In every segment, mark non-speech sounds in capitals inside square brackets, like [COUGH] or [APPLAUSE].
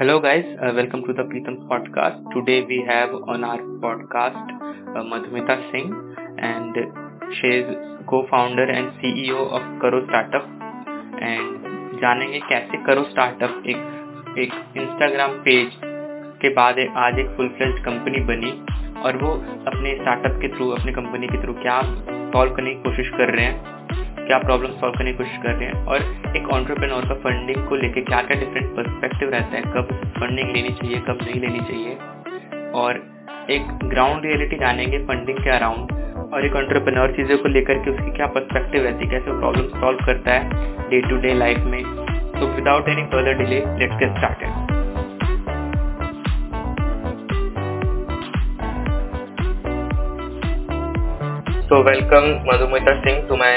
Hello, guys. Uh, welcome to the Preetham's podcast. Today we have on our podcast uh, Madhumita Singh, and she is co-founder and CEO of Karo Startup. And जानेंगे कैसे करो startup एक एक Instagram page के बाद एक, आज एक फुल फ्लेज कंपनी बनी और वो अपने स्टार्टअप के थ्रू अपनी कंपनी के थ्रू क्या सॉल्व करने की कोशिश कर रहे हैं क्या प्रॉब्लम सॉल्व करने की कोशिश कर रहे हैं और एक ऑन्टरप्रेनोर का फंडिंग को लेके क्या क्या डिफरेंट पर्सपेक्टिव रहता है, कब फंडिंग लेनी चाहिए, कब नहीं लेनी चाहिए। और एक ग्राउंड रियलिटी जानेंगे फंडिंग के अराउंड और एक ऑन्टरप्रेनोर चीज़ों को लेकर के उसकी क्या पर्सपेक्टिव रहती है, कैसे प्रॉब्लम सॉल्व करता है डे टू डे लाइफ में। तो without any further delay let's get started So, welcome, Madhumita Singh, to my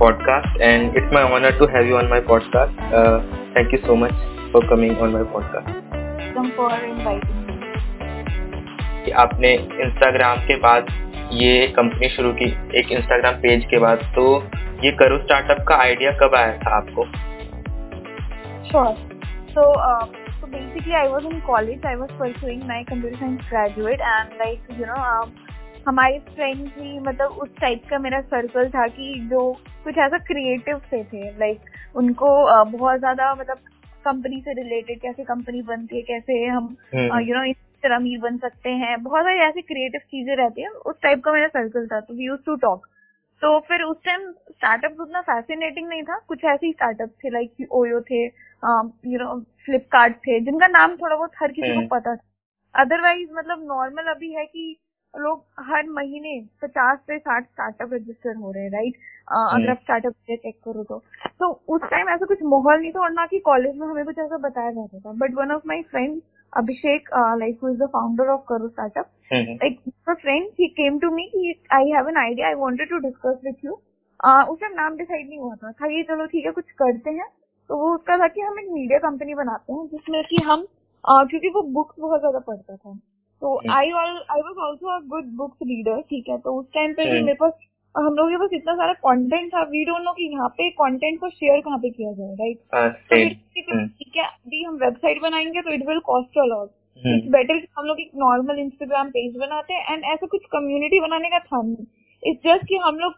podcast and it's my honor to have you on my podcast. Uh, thank you so much for coming on my podcast. Welcome for inviting me. आपने Instagram के बाद ये company शुरू की एक Instagram page के बाद तो ये करो स्टार्टअप का आइडिया कब आया था आपको Sure. So, uh, so basically, I was in college. I was pursuing my computer science graduate, and like you know, um, हमारे फ्रेंड्स भी मतलब उस टाइप का मेरा सर्कल था कि जो कुछ ऐसा क्रिएटिव से थे लाइक उनको बहुत ज़्यादा मतलब कंपनी से रिलेटेड कैसे कंपनी बनती है कैसे हम यू नो इस तरह अमीर बन सकते हैं। बहुत सारी ऐसी क्रिएटिव चीज़ें रहती हैं उस टाइप का मेरा सर्कल था तो वी यूज़ टू टॉक तो फिर उस टाइम स्टार्टअप उतना फैसिनेटिंग नहीं था कुछ ऐसे ही स्टार्टअप थे लाइक ओयो थे यू नो फ्लिपकार्ट थे जिनका नाम थोड़ा बहुत हर किसी को पता था। अदरवाइज़ मतलब नॉर्मल अभी है कि लोग हर महीने पचास से साठ स्टार्टअप रजिस्टर हो रहे हैं राइट अगर आप स्टार्टअप चेक करो तो। तो उस टाइम ऐसा कुछ माहौल नहीं था और ना कि कॉलेज में हमें कुछ ऐसा बताया जाता था। But one of my friend Abhishek like who is the founder of Karo startup like friend he came to me I have an idea I wanted to discuss with you उस time नाम decide नहीं हुआ था। था ये चलो ठीक है कुछ करते हैं। तो वो उसका था कि हम एक मीडिया कंपनी बनाते हैं जिसमें कि हम क्योंकि वो बुक्स बहुत ज़्यादा पढ़ता था। तो I I was also a good books reader ठीक है? तो उस टाइम पे भी मेरे पास हम लोग के पास इतना सारा कंटेंट था वी डोंट नो कि यहाँ पे कंटेंट को शेयर कहाँ पे किया जाए राइट ठीक है अभी हम वेबसाइट बनाएँगे तो it will cost a lot it's better कि हम लोग एक नॉर्मल इंस्टाग्राम पेज बनाते हैं एंड ऐसा कुछ कम्युनिटी बनाने का था नहीं. इट्स जस्ट कि हम लोग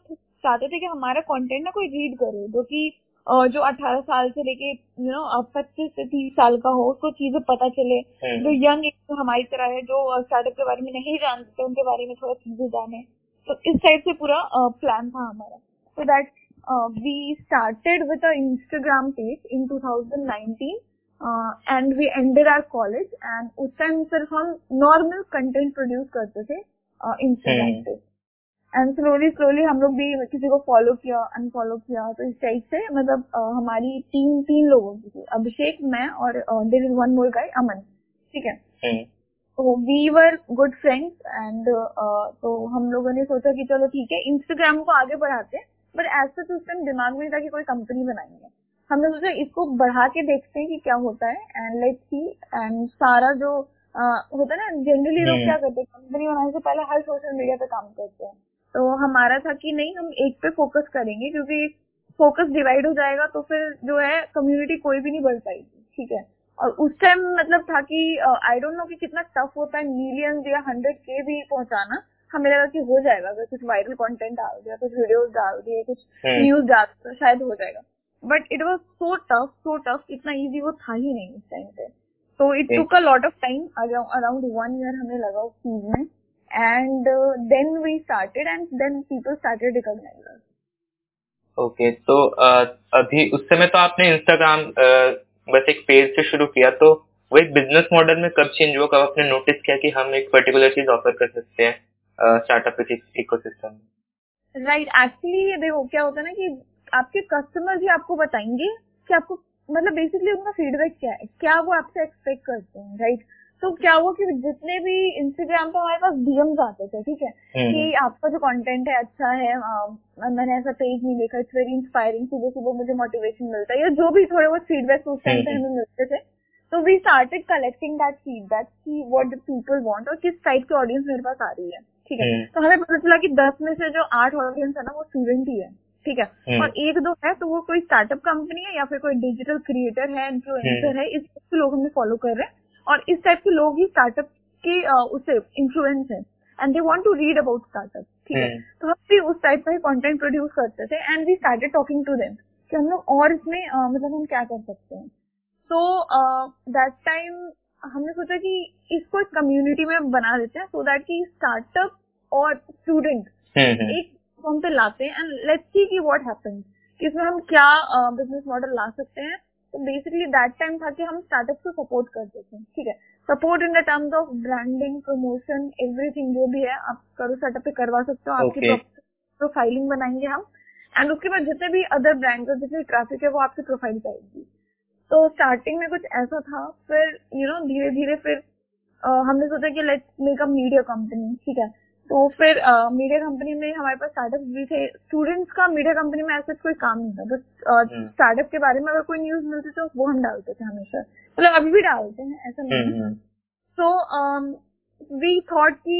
चाहते थे कि हमारा कंटेंट ना कोई रीड करे जो कि जो 18 साल से लेके यू नो पच्चीस से तीस साल का हो उसको चीज़ें पता चले। जो यंग एक हमारी तरह है जो स्टार्टअप के बारे में नहीं जानते उनके बारे में थोड़ा चीज़ें जाने। तो इस टाइप से पूरा प्लान था हमारा। So that we started with a Instagram page in 2019 and we ended our college and उस टाइम सिर्फ़ हम नॉर्मल कंटेंट प्रोड्यूस करते थे इंस्टाग्राम पे। एंड स्लोली स्लोली हम लोग भी किसी को फॉलो किया अनफॉलो किया तो इस टाइप से मतलब हमारी टीम तीन लोगों की थी। अभिषेक मैं और देर इज़ वन मोर गाय अमन। ठीक है? तो we were good friends and तो हम लोगों ने सोचा कि चलो ठीक है इंस्टाग्राम को आगे बढ़ाते हैं। बट एज सच उस टाइम दिमाग में था कि कोई कंपनी बनाएँगे। हमने सोचा इसको बढ़ा के देखते हैं कि क्या होता है एंड लेट्स सी एंड सारा जो होता है ना जनरली लोग क्या करते हैं कंपनी बनाने से पहले हर सोशल मीडिया पे काम करते हैं। तो हमारा था कि नहीं हम एक पे फोकस करेंगे क्योंकि फोकस डिवाइड हो जाएगा तो फिर जो है कम्युनिटी कोई भी नहीं बढ़ पाएगी ठीक है? और उस टाइम मतलब था कि आई डोंट नो कि कितना टफ होता है मिलियंस या हंड्रेड के भी पहुंचाना हमें लगा कि हो जाएगा अगर कुछ वायरल कंटेंट डाल दिया कुछ वीडियोस डाल दिए कुछ न्यूज़ डाल तो शायद हो जाएगा। But it was so tough so tough इतना इजी वो था ही नहीं उस टाइम पे। तो it took a lot of time around one year हमें लगा उस चीज़ में। And uh, then we started and then people started recognizing us. Okay okay, तो uh, अभी उस समय तो आपने इंस्टाग्राम uh, बस एक पेज से शुरू किया तो वो एक बिज़नेस मॉडल में कब चेंज हुआ कब आपने नोटिस किया कि हम एक पर्टिकुलर चीज़ ऑफ़र कर सकते हैं स्टार्टअप इकोसिस्टम में राइट एक्चुअली देखो क्या होता है ना कि आपके कस्टमर भी आपको बताएँगे कि आपको मतलब बेसिकली उनका फीडबैक क्या है क्या वो आपसे एक्सपेक्ट करते हैं राइट right? तो क्या हुआ कि जितने भी इंस्टाग्राम पे हमारे पास डीएम्स आते थे ठीक है? कि आपका जो कंटेंट है अच्छा है आ, मैंने ऐसा पेज नहीं देखा इट्स वेरी इंस्पायरिंग सुबह सुबह मुझे मोटिवेशन मिलता है या जो भी थोड़े बहुत फीडबैक उस टाइम पे हमें मिलते थे। तो we started collecting that feedback की व्हाट पीपल वांट और किस टाइप की ऑडियंस मेरे पास आ रही है ठीक है? तो हमें पता चला कि दस में से जो आठ ऑडियंस है ना वो स्टूडेंट ही है ठीक है? हम्म। और एक दो है तो वो कोई स्टार्टअप कंपनी है या फिर कोई डिजिटल क्रिएटर है इन्फ्लुएंसर हम्म। है इस लोग हमें फॉलो कर रहे हैं। और इस टाइप के लोग ही स्टार्टअप के अ, उसे इन्फ्लुएंस है। And they want to read about startup ठीक है? हम्म। तो हम भी उस टाइप का ही कंटेंट प्रोड्यूस करते थे and we started talking to them कि हम लोग और इसमें मतलब हम क्या कर सकते हैं। तो दैट टाइम हमने सोचा कि इसको एक कम्युनिटी में बना देते हैं सो दैट कि स्टार्टअप और स्टूडेंट हम्म, हम्म। एक फॉर्म पे लाते हैं। एंड लेट्स सी कि व्हाट हैपेंस कि इसमें हम क्या बिज़नेस मॉडल ला सकते हैं। तो बेसिकली दैट टाइम था कि हम स्टार्टअप को सपोर्ट करते थे ठीक है? Support in the terms of branding promotion everything जो भी है आप करो स्टार्टअप पे करवा सकते हो आपकी प्रोफाइलिंग बनाएँगे हम। एंड उसके बाद जितने भी अदर ब्रांड और जितनी ट्रैफ़िक है वो आपकी प्रोफ़ाइल पे आएगी। तो स्टार्टिंग में कुछ ऐसा था फिर यू नो धीरे धीरे फिर हमने सोचा कि let's make a media company ठीक है? तो फिर मीडिया कंपनी में हमारे पास स्टार्टअप भी थे। स्टूडेंट्स का मीडिया कंपनी में ऐसा कोई काम नहीं था। बस हम्म। स्टार्टअप के बारे में अगर कोई न्यूज़ मिलती तो वो हम डालते थे हमेशा। मतलब अभी भी डालते हैं ऐसा नहीं हम्म, हम्म। सो वी थॉट कि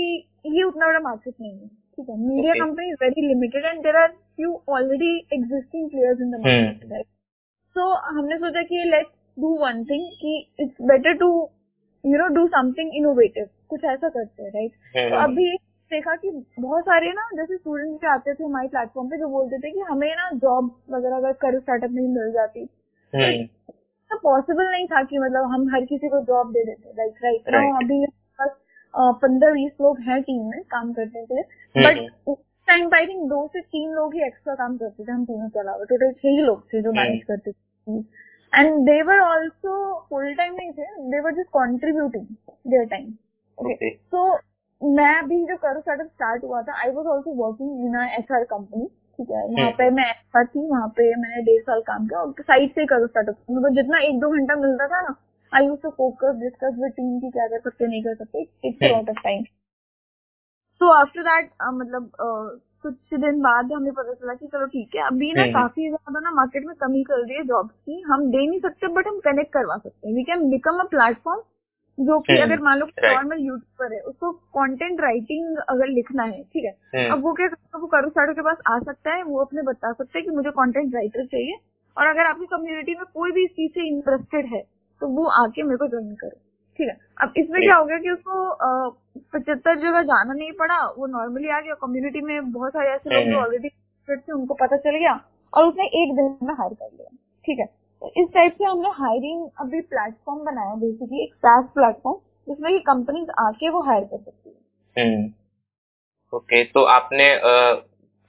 ये उतना बड़ा मार्केट नहीं है। ठीक है media company is very limited and there are few already existing players in the market hmm. Right so हमने सोचा कि लेट्स डू वन थिंग कि it's better to you know do something innovative कुछ ऐसा करते हैं राइट हम्म, तो अभी देखा कि बहुत सारे ना जैसे स्टूडेंट्स भी आते थे हमारे प्लेटफॉर्म पे जो बोलते थे कि हमें ना जॉब वगैरह अगर करो स्टार्टअप में ही मिल जाती। हम्म, तो पॉसिबल नहीं था कि मतलब हम हर किसी को जॉब दे देते लाइक राइट नाउ अभी बस पंद्रह बीस लोग हैं टीम में काम करने के लिए। हम्म, बट उस टाइम आई थिंक दो से तीन लोग ही एक्स्ट्रा काम करते थे हम तीनों के अलावा। टोटल छह ही लोग थे जो हम्म। मैनेज करते थे and they were also full time नहीं थे they were just contributing their time. तो मैं भी जो करो स्टार्टअप स्टार्ट हुआ था I was also working in H R company ठीक है? वहाँ पे मैं ऐसा थी वहाँ पे मैंने डेढ़ साल काम किया और साइड से करो स्टार्टअप मतलब जितना एक दो घंटा मिलता था ना I use to focus discuss with team की क्या कर सकते नहीं कर सकते it's hmm. Lot of time so after that मतलब कुछ दिन बाद हमें पता चला कि चलो ठीक है अभी ना हम्म। काफ़ी ज़्यादा ना मार्केट में कमी चल रही है जॉब्स की हम दे नहीं सकते बट हम कनेक्ट करवा सकते हैं। We can become a platform जो कि हम्म, अगर मान लो नॉर्मल यूट्यूबर है उसको कंटेंट राइटिंग अगर लिखना है ठीक है हम्म। अब वो क्या करता है वो करो साड़ो के पास आ सकता है वो अपने बता सकता है कि मुझे कंटेंट राइटर चाहिए और अगर आपकी कम्युनिटी में कोई भी इस चीज़ से इंटरेस्टेड है तो वो आके मेरे को ज्वाइन करे ठीक है। अब इसमें क्या हो गया कि उसको पचहत्तर जगह जाना नहीं पड़ा वो नॉर्मली आ गया कम्युनिटी में बहुत सारे ऐसे लोग। ऑलरेडी थे उनको पता चल गया और उसने एक दिन में हायर कर लिया ठीक है। तो इस टाइप से हमने हायरिंग अभी प्लेटफॉर्म बनाया बेसिकली एक सास प्लेटफॉर्म जिसमें कि कंपनीज़ आके वो हायर कर सकती है। हम्म। ओके तो आपने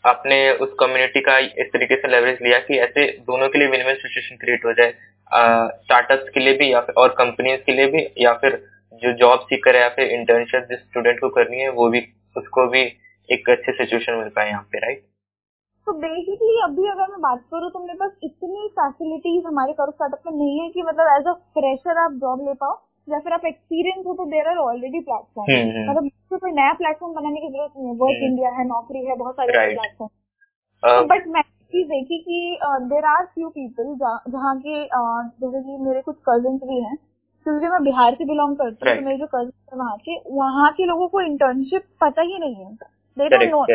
आपने उस कम्युनिटी का इस तरीके से लेवरेज लिया कि ऐसे दोनों के लिए विन विन सिचुएशन क्रिएट हो जाए। स्टार्टअप्स के लिए भी या फिर, और कंपनीज़ के लिए भी, या फिर जो जॉब सीकर है या फिर इंटर्नशिप जिस स्टूडेंट को करनी है, वो भी, उसको भी एक अच्छे सिचुएशन मिल पाए यहाँ पे राइट तो बेसिकली अभी अगर मैं बात करूँ तो मेरे पास इतनी फैसिलिटीज़ हमारे करो स्टार्टअप में नहीं है कि मतलब एज अ फ्रेशर आप जॉब ले पाओ या फिर आप एक्सपीरियंस हो तो देर आर ऑलरेडी प्लेटफॉर्म। मतलब मुझे कोई नया प्लेटफॉर्म बनाने की ज़रूरत नहीं है। वर्क हम्म। इंडिया है नौकरी है बहुत सारे प्लेटफॉर्म बट मैं चीज़ देखी कि देर आर फ्यू पीपल जहाँ के जैसे कि मेरे कुछ कज़न भी हैं। क्योंकि मैं बिहार से बिलोंग करती हूँ तो मेरे जो कज़न है वहाँ के वहाँ के लोगों को इंटर्नशिप पता ही नहीं है दे डोंट नो.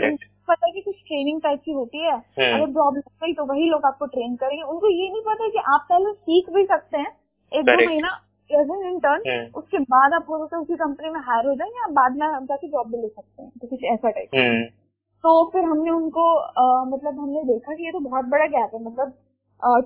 पता है कि कुछ ट्रेनिंग टाइप की होती है। हम्म। अगर जॉब लग गई तो वही लोग आपको ट्रेन करेंगे। उनको ये नहीं पता कि आप पहले सीख भी सकते हैं। एक दो महीना एज एन इंटर्न। उसके बाद आप हो सकता है उसी कंपनी में हायर हो जाए या बाद में जाके जॉब भी ले सकते हैं। तो कुछ ऐसा टाइप हम्म तो फिर हमने उनको अ, मतलब हमने देखा कि ये तो बहुत बड़ा गैप है। मतलब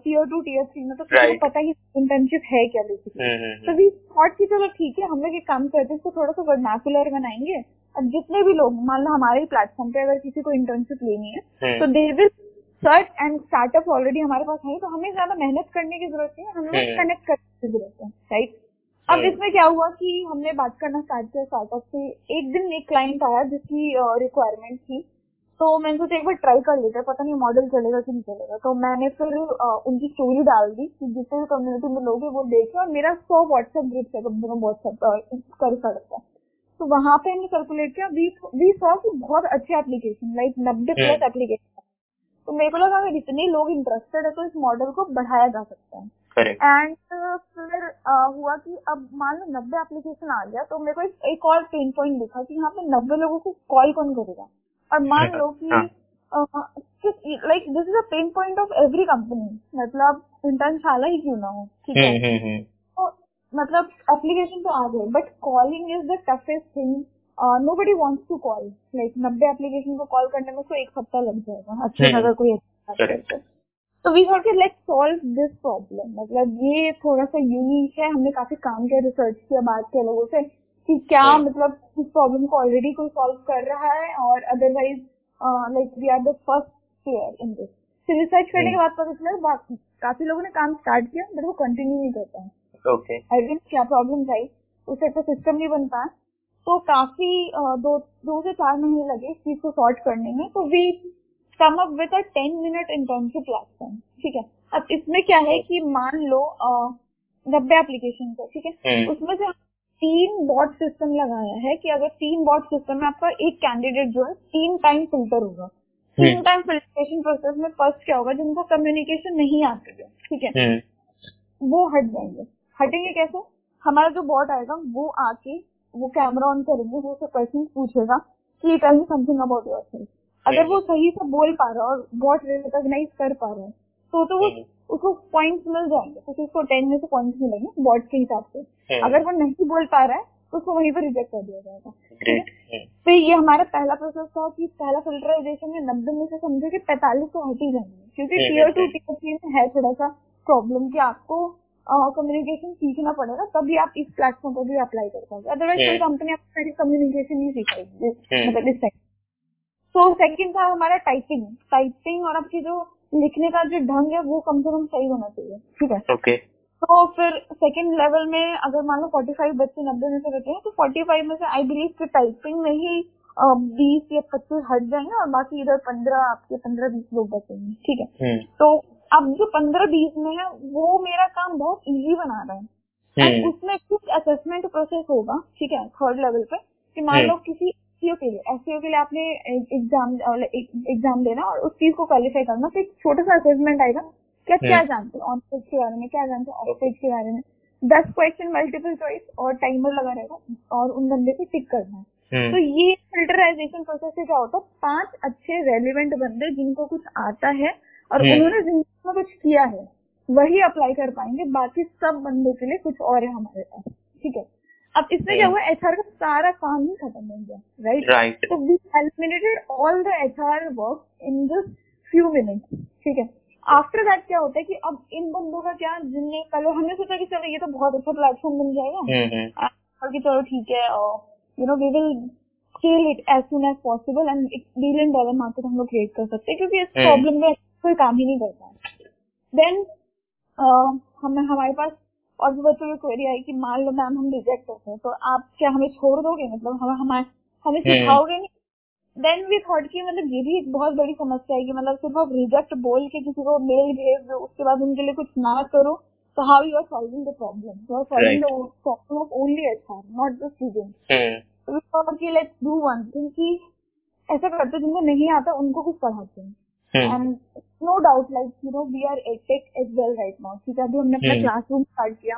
टीयर टू टीयर थ्री में तो Right. पता ही इंटर्नशिप है क्या बेसिकली हम्म, तो वी थॉट की चलो ठीक है हम लोग एक काम करते हैं इसको थोड़ा सा वर्नाकुलर बनाएँगे। जितने भी लोग मान लो हमारे प्लेटफॉर्म पे अगर किसी को इंटर्नशिप लेनी है हम्म। तो they will search and startup already हमारे पास है तो हमें ज़्यादा मेहनत करने की ज़रूरत नहीं है हमें हम्म। कनेक्ट करने की ज़रूरत है राइट अब हम्म। इसमें क्या हुआ कि हमने बात करना स्टार्ट किया स्टार्टअप से एक दिन एक क्लाइंट आया जिसकी रिक्वायरमेंट थी तो मैंने सोचा एक बार ट्राई कर लेते हैं पता नहीं मॉडल चलेगा कि नहीं चलेगा तो मैंने फिर उनकी स्टोरी डाल दी कि जितने भी कम्युनिटी में लोग हैं वो देखे और मेरा सौ व्हाट्सएप ग्रुप है कम से कम व्हाट्सएप कर सकता तो वहाँ पे हमने कैलकुलेट किया वी वी सॉ कि बहुत अच्छे एप्लीकेशन लाइक नब्बे प्लस हम्म। एप्लीकेशन तो मेरे को लगा अगर इतने लोग इंटरेस्टेड है तो इस मॉडल को बढ़ाया जा सकता है। एंड फिर अ, हुआ कि अब मान लो नब्बे एप्लीकेशन आ गया तो मेरे को एक, एक और पेन पॉइंट दिखा कि यहाँ पे नब्बे लोगों को कॉल कौन करेगा? और मान लो कि। Like this is a pain point of every company मतलब इंटर्नशाला ही क्यों ना हो ठीक है हम्म, हम्म, हम्म। तो मतलब एप्लीकेशन तो आ गए but calling is the toughest thing nobody wants to call like नब्बे एप्लीकेशन को कॉल करने में उसको एक हफ़्ता लग जाएगा अच्छे हम्म। अगर कोई अच्छा. तो we thought let solve this problem मतलब ये थोड़ा सा यूनिक है हमने काफ़ी काम किया रिसर्च किया बात किया लोगों से कि क्या हम्म। मतलब इस प्रॉब्लम को ऑलरेडी कोई सॉल्व कर रहा है और otherwise like we are the first player in this फिर रिसर्च करने के हम्म। बाद पता चला काफ़ी लोगों ने काम स्टार्ट किया बट वो कंटिन्यू नहीं करता है डोंट क्या प्रॉब्लम आई उसे तो सिस्टम नहीं बन पाया तो काफ़ी दो दो से चार महीने लगे इस चीज़ को सॉर्ट करने में। तो we come up with a ten minute internship platform ठीक है? अब इसमें क्या है कि मान लो नब्बे एप्लीकेशन है ठीक है? हम्म। उसमें से तीन बॉट सिस्टम लगाया है कि अगर तीन बॉट सिस्टम में आपका एक कैंडिडेट जो है तीन टाइम फ़िल्टर होगा। तीन हम्म। टाइम फिल्ट्रेशन प्रोसेस में फ़र्स्ट क्या होगा? जिनको कम्युनिकेशन नहीं आती है ठीक है? हम्म, वो हट जाएँगे। हटेंगे कैसे? हमारा जो बॉट आएगा वो आके वो कैमरा ऑन करेंगे वो उससे क्वेश्चन पूछेगा कि tell me something about yourself अगर वो सही से बोल पा रहा है और बॉट रिकॉग्नाइज कर पा रहा है तो तो वो। उसको पॉइंट्स मिल जाएँगे। तो उसको टेन में से पॉइंट्स मिलेंगे बॉट के हिसाब से। अगर वो नहीं बोल पा रहा है तो उसको वहीं पर रिजेक्ट कर दिया जाएगा। तो ये हमारा पहला प्रोसेस था कि पहला फिल्टराइजेशन में नब्बे में से समझो कि पैंतालीस तो हट ही जाएँगे। क्योंकि टीयर टू। टीयर थ्री में है थोड़ा सा प्रॉब्लम कि आपको कम्युनिकेशन सीखना पड़ेगा तभी आप इस प्लेटफॉर्म पर भी अप्लाई कर पाओगे। अदरवाइज़ कोई हम्म। कंपनी आपको कम्युनिकेशन नहीं सिखाएगी। हम्म। मतलब इस टाइम तो सेकंड था हमारा टाइपिंग टाइपिंग और आपकी जो लिखने का जो ढंग है वो कम से कम सही होना चाहिए। ठीक है? ओके तो फिर सेकंड लेवल में अगर मान लो 45 बच्चे नब्बे में से बचे हैं तो 45 में से आई बिलीव कि टाइपिंग में ही बीस या पच्चीस हट जाएँगे और बाकी इधर पंद्रह आपके पंद्रह बीस लोग बचेंगे ठीक है? हम्म, तो अब जो पंद्रह बीस में है वो मेरा काम बहुत इजी बना रहा है हम्म। उसमें कुछ असेसमेंट प्रोसेस होगा ठीक है थर्ड लेवल पे कि मान हम्म। लो किसी एसईओ के लिए एसईओ के लिए आपने एग्ज़ाम एग्ज़ाम देना और उस चीज़ को क्वालिफाई करना तो एक छोटा सा असेसमेंट आएगा क्या क्या हम्म। जानते हैं ऑन पेज के बारे में क्या जानते हैं ऑफ़ पेज के बारे में दस क्वेश्चन मल्टीपल चॉइस और टाइमर लगा रहेगा और उन बंदे को टिक करना है तो ये फिल्टराइजेशन प्रोसेस से क्या होता है पाँच अच्छे रेलिवेंट बंदे जिनको कुछ आता है और हम्म। उन्होंने ज़िंदगी में कुछ किया है वही अप्लाई कर पाएँगे बाकी सब बंदों के लिए कुछ और है हमारे पास ठीक है अब इसमें क्या हम्म। हुआ एचआर का सारा काम ही खत्म हो गया राइट राइट तो we eliminated all the HR work in just few minutes ठीक है आफ्टर दैट क्या होता है कि अब इन बंदों का क्या जिनने पहले हमने सोचा कि चलो ये तो बहुत अच्छा प्लेटफॉर्म बन जाएगा हम्म, हम्म, और कि चलो ठीक है you know we will scale it as soon as possible and एक बिलियन डॉलर मार्केट हम लोग क्रिएट कर सकते हैं क्योंकि इस। प्रॉब्लम में कोई काम ही नहीं करता। देन uh, हमें हमारे पास और भी बच्चों की क्वेरी आई कि मान लो मैम हम रिजेक्ट होते हैं तो आप क्या हमें छोड़ दोगे? मतलब हम हमारे हमें हम्म। सिखाओगे नहीं? देन वी थॉट कि मतलब ये भी एक बहुत बड़ी समस्या है कि मतलब सिर्फ़ आप रिजेक्ट बोल के किसी को मेल भेज दो उसके बाद उनके लिए कुछ ना करो तो how you are solving the problem you are solving the problem of only HR not the student hmm, कि लेट्स डू वन थिंग कि ऐसा करते जिनको नहीं आता उनको कुछ पढ़ाते हैं। हम्म, and no doubt like you know we are edtech as well right now ठीक है अभी हमने अपना हम्म। क्लासरूम स्टार्ट किया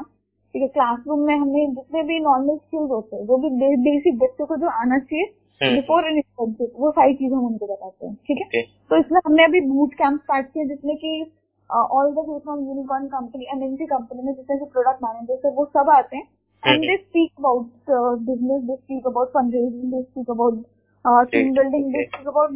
ठीक है क्लासरूम में हमने जितने भी नॉर्मल स्किल्स होते हैं जो भी बेसिक बच्चों को जो आना चाहिए हम्म। बिफोर एन इंटर्नशिप वो सारी चीज़ हम उनको बताते हैं ठीक है तो इसमें हमने अभी बूट कैंप स्टार्ट किया जिसमें कि all the way from unicorn company MNC company में जितने भी प्रोडक्ट मैनेजर्स है वो सब आते हैं and hmm. They speak about business they speak about fundraising they speak about team. Building they. Speak about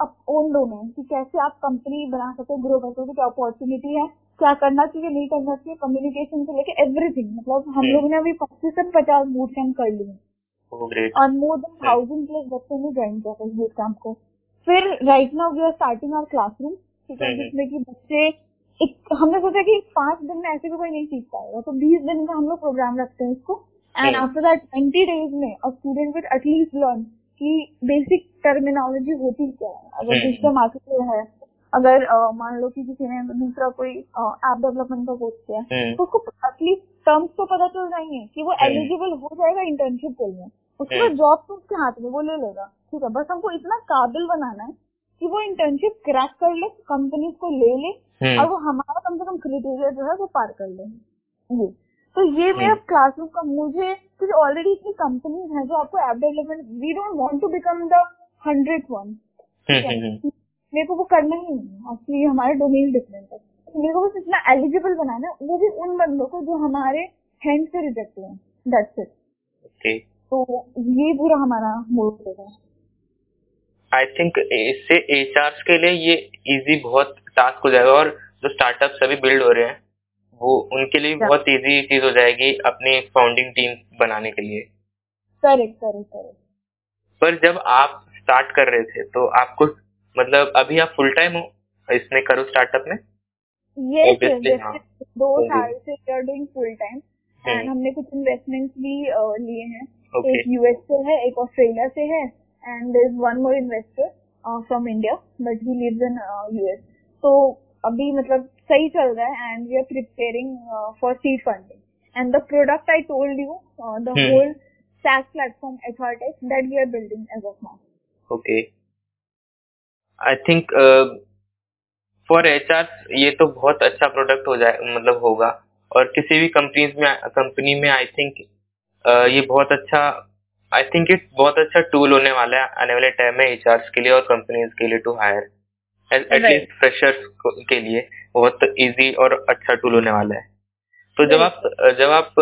their own domain कि कैसे आप कंपनी बना सकते हो ग्रो कर सकते हो क्या अपॉर्चुनिटी है क्या करना चाहिए नहीं करना चाहिए कम्युनिकेशन से लेके एवरीथिंग मतलब हम लोग ने अभी पच्चीस से पचास बूट कैंप कर लिए। और मोर देन थाउज़ेंड प्लस बच्चों ने ज्वाइन किया था इस बूट कैंप को। फिर right now we are starting our classroom ठीक है हम्म। जिसमें कि बच्चे एक हमने सोचा कि पाँच दिन में ऐसे भी कोई नहीं सीख पाएगा तो बीस दिन का हम लोग प्रोग्राम रखते हैं इसको। And hmm. After that twenty days में a student will at least learn कि बेसिक टर्मिनोलॉजी होती क्या है अगर हम्म। डिजिटल मार्केटिंग है अगर मान लो कि किसी ने दूसरा कोई ऐप डेवलपमेंट का कोर्स किया है, हम्म। तो उसको एटलीस्ट टर्म्स तो पता चल जाएँगे कि वो हम्म। एलिजिबल हो जाएगा इंटर्नशिप के लिए उसके हम्म। बाद जॉब तो उसके हाथ में वो ले लेगा ठीक है बस हमको इतना काबिल बनाना है कि वो इंटर्नशिप क्रैक कर ले कंपनीज़ को ले ले हम्म। और वो हमारा कम से कम क्राइटेरिया जो है वो पार कर ले ये तो ये मेरा हम्म। क्लासरूम का मुझे क्योंकि ऑलरेडी इतनी कंपनीज़ हैं जो आपको app development we don't want to become the hundred one. Hmm, hmm, hmm. मेरे को वो करना ही नहीं एक्चुअली हमारा डोमेन डिफरेंट है। मेरे को बस इतना एलिजिबल बनाना वो भी उन बंदों को जो हमारे हैंड से रिजेक्ट हुए दैट्स इट ओके तो ये पूरा हमारा मोटिव है आई थिंक इससे एच के लिए ये इजी बहुत टास्क हो जाएगा और जो स्टार्टअप सभी बिल्ड हो रहे हैं वो उनके लिए. बहुत इजी चीज़ हो जाएगी अपनी फाउंडिंग टीम बनाने के लिए। करेक्ट करेक्ट करेक्ट पर जब आप स्टार्ट कर रहे थे तो आपको मतलब अभी आप फुल टाइम हो इसमें करो स्टार्टअप में ये हाँ। दो साल से we are doing full time and hmm. हमने कुछ इन्वेस्टमेंट्स भी लिए हैं Okay. एक यूएस से है एक ऑस्ट्रेलिया से है and there is one more investor from India but he lives in US तो अभी मतलब सही चल रहा है and we are preparing for seed funding and the product I told you the. Whole SaaS platform Ethartech that we are building as of now. Okay I think for H ये तो बहुत अच्छा प्रोडक्ट हो जाए मतलब होगा। और किसी भी कंपनीज़ में कंपनी में आई थिंक ये बहुत अच्छा आई थिंक ये बहुत अच्छा टूल होने वाला है आने वाले टाइम में एच के लिए और कंपनीज़ के लिए टू हायर एटलीस्ट फ्रेशर्स के लिए बहुत इजी और अच्छा टूल होने वाला है। तो जब आप जब आप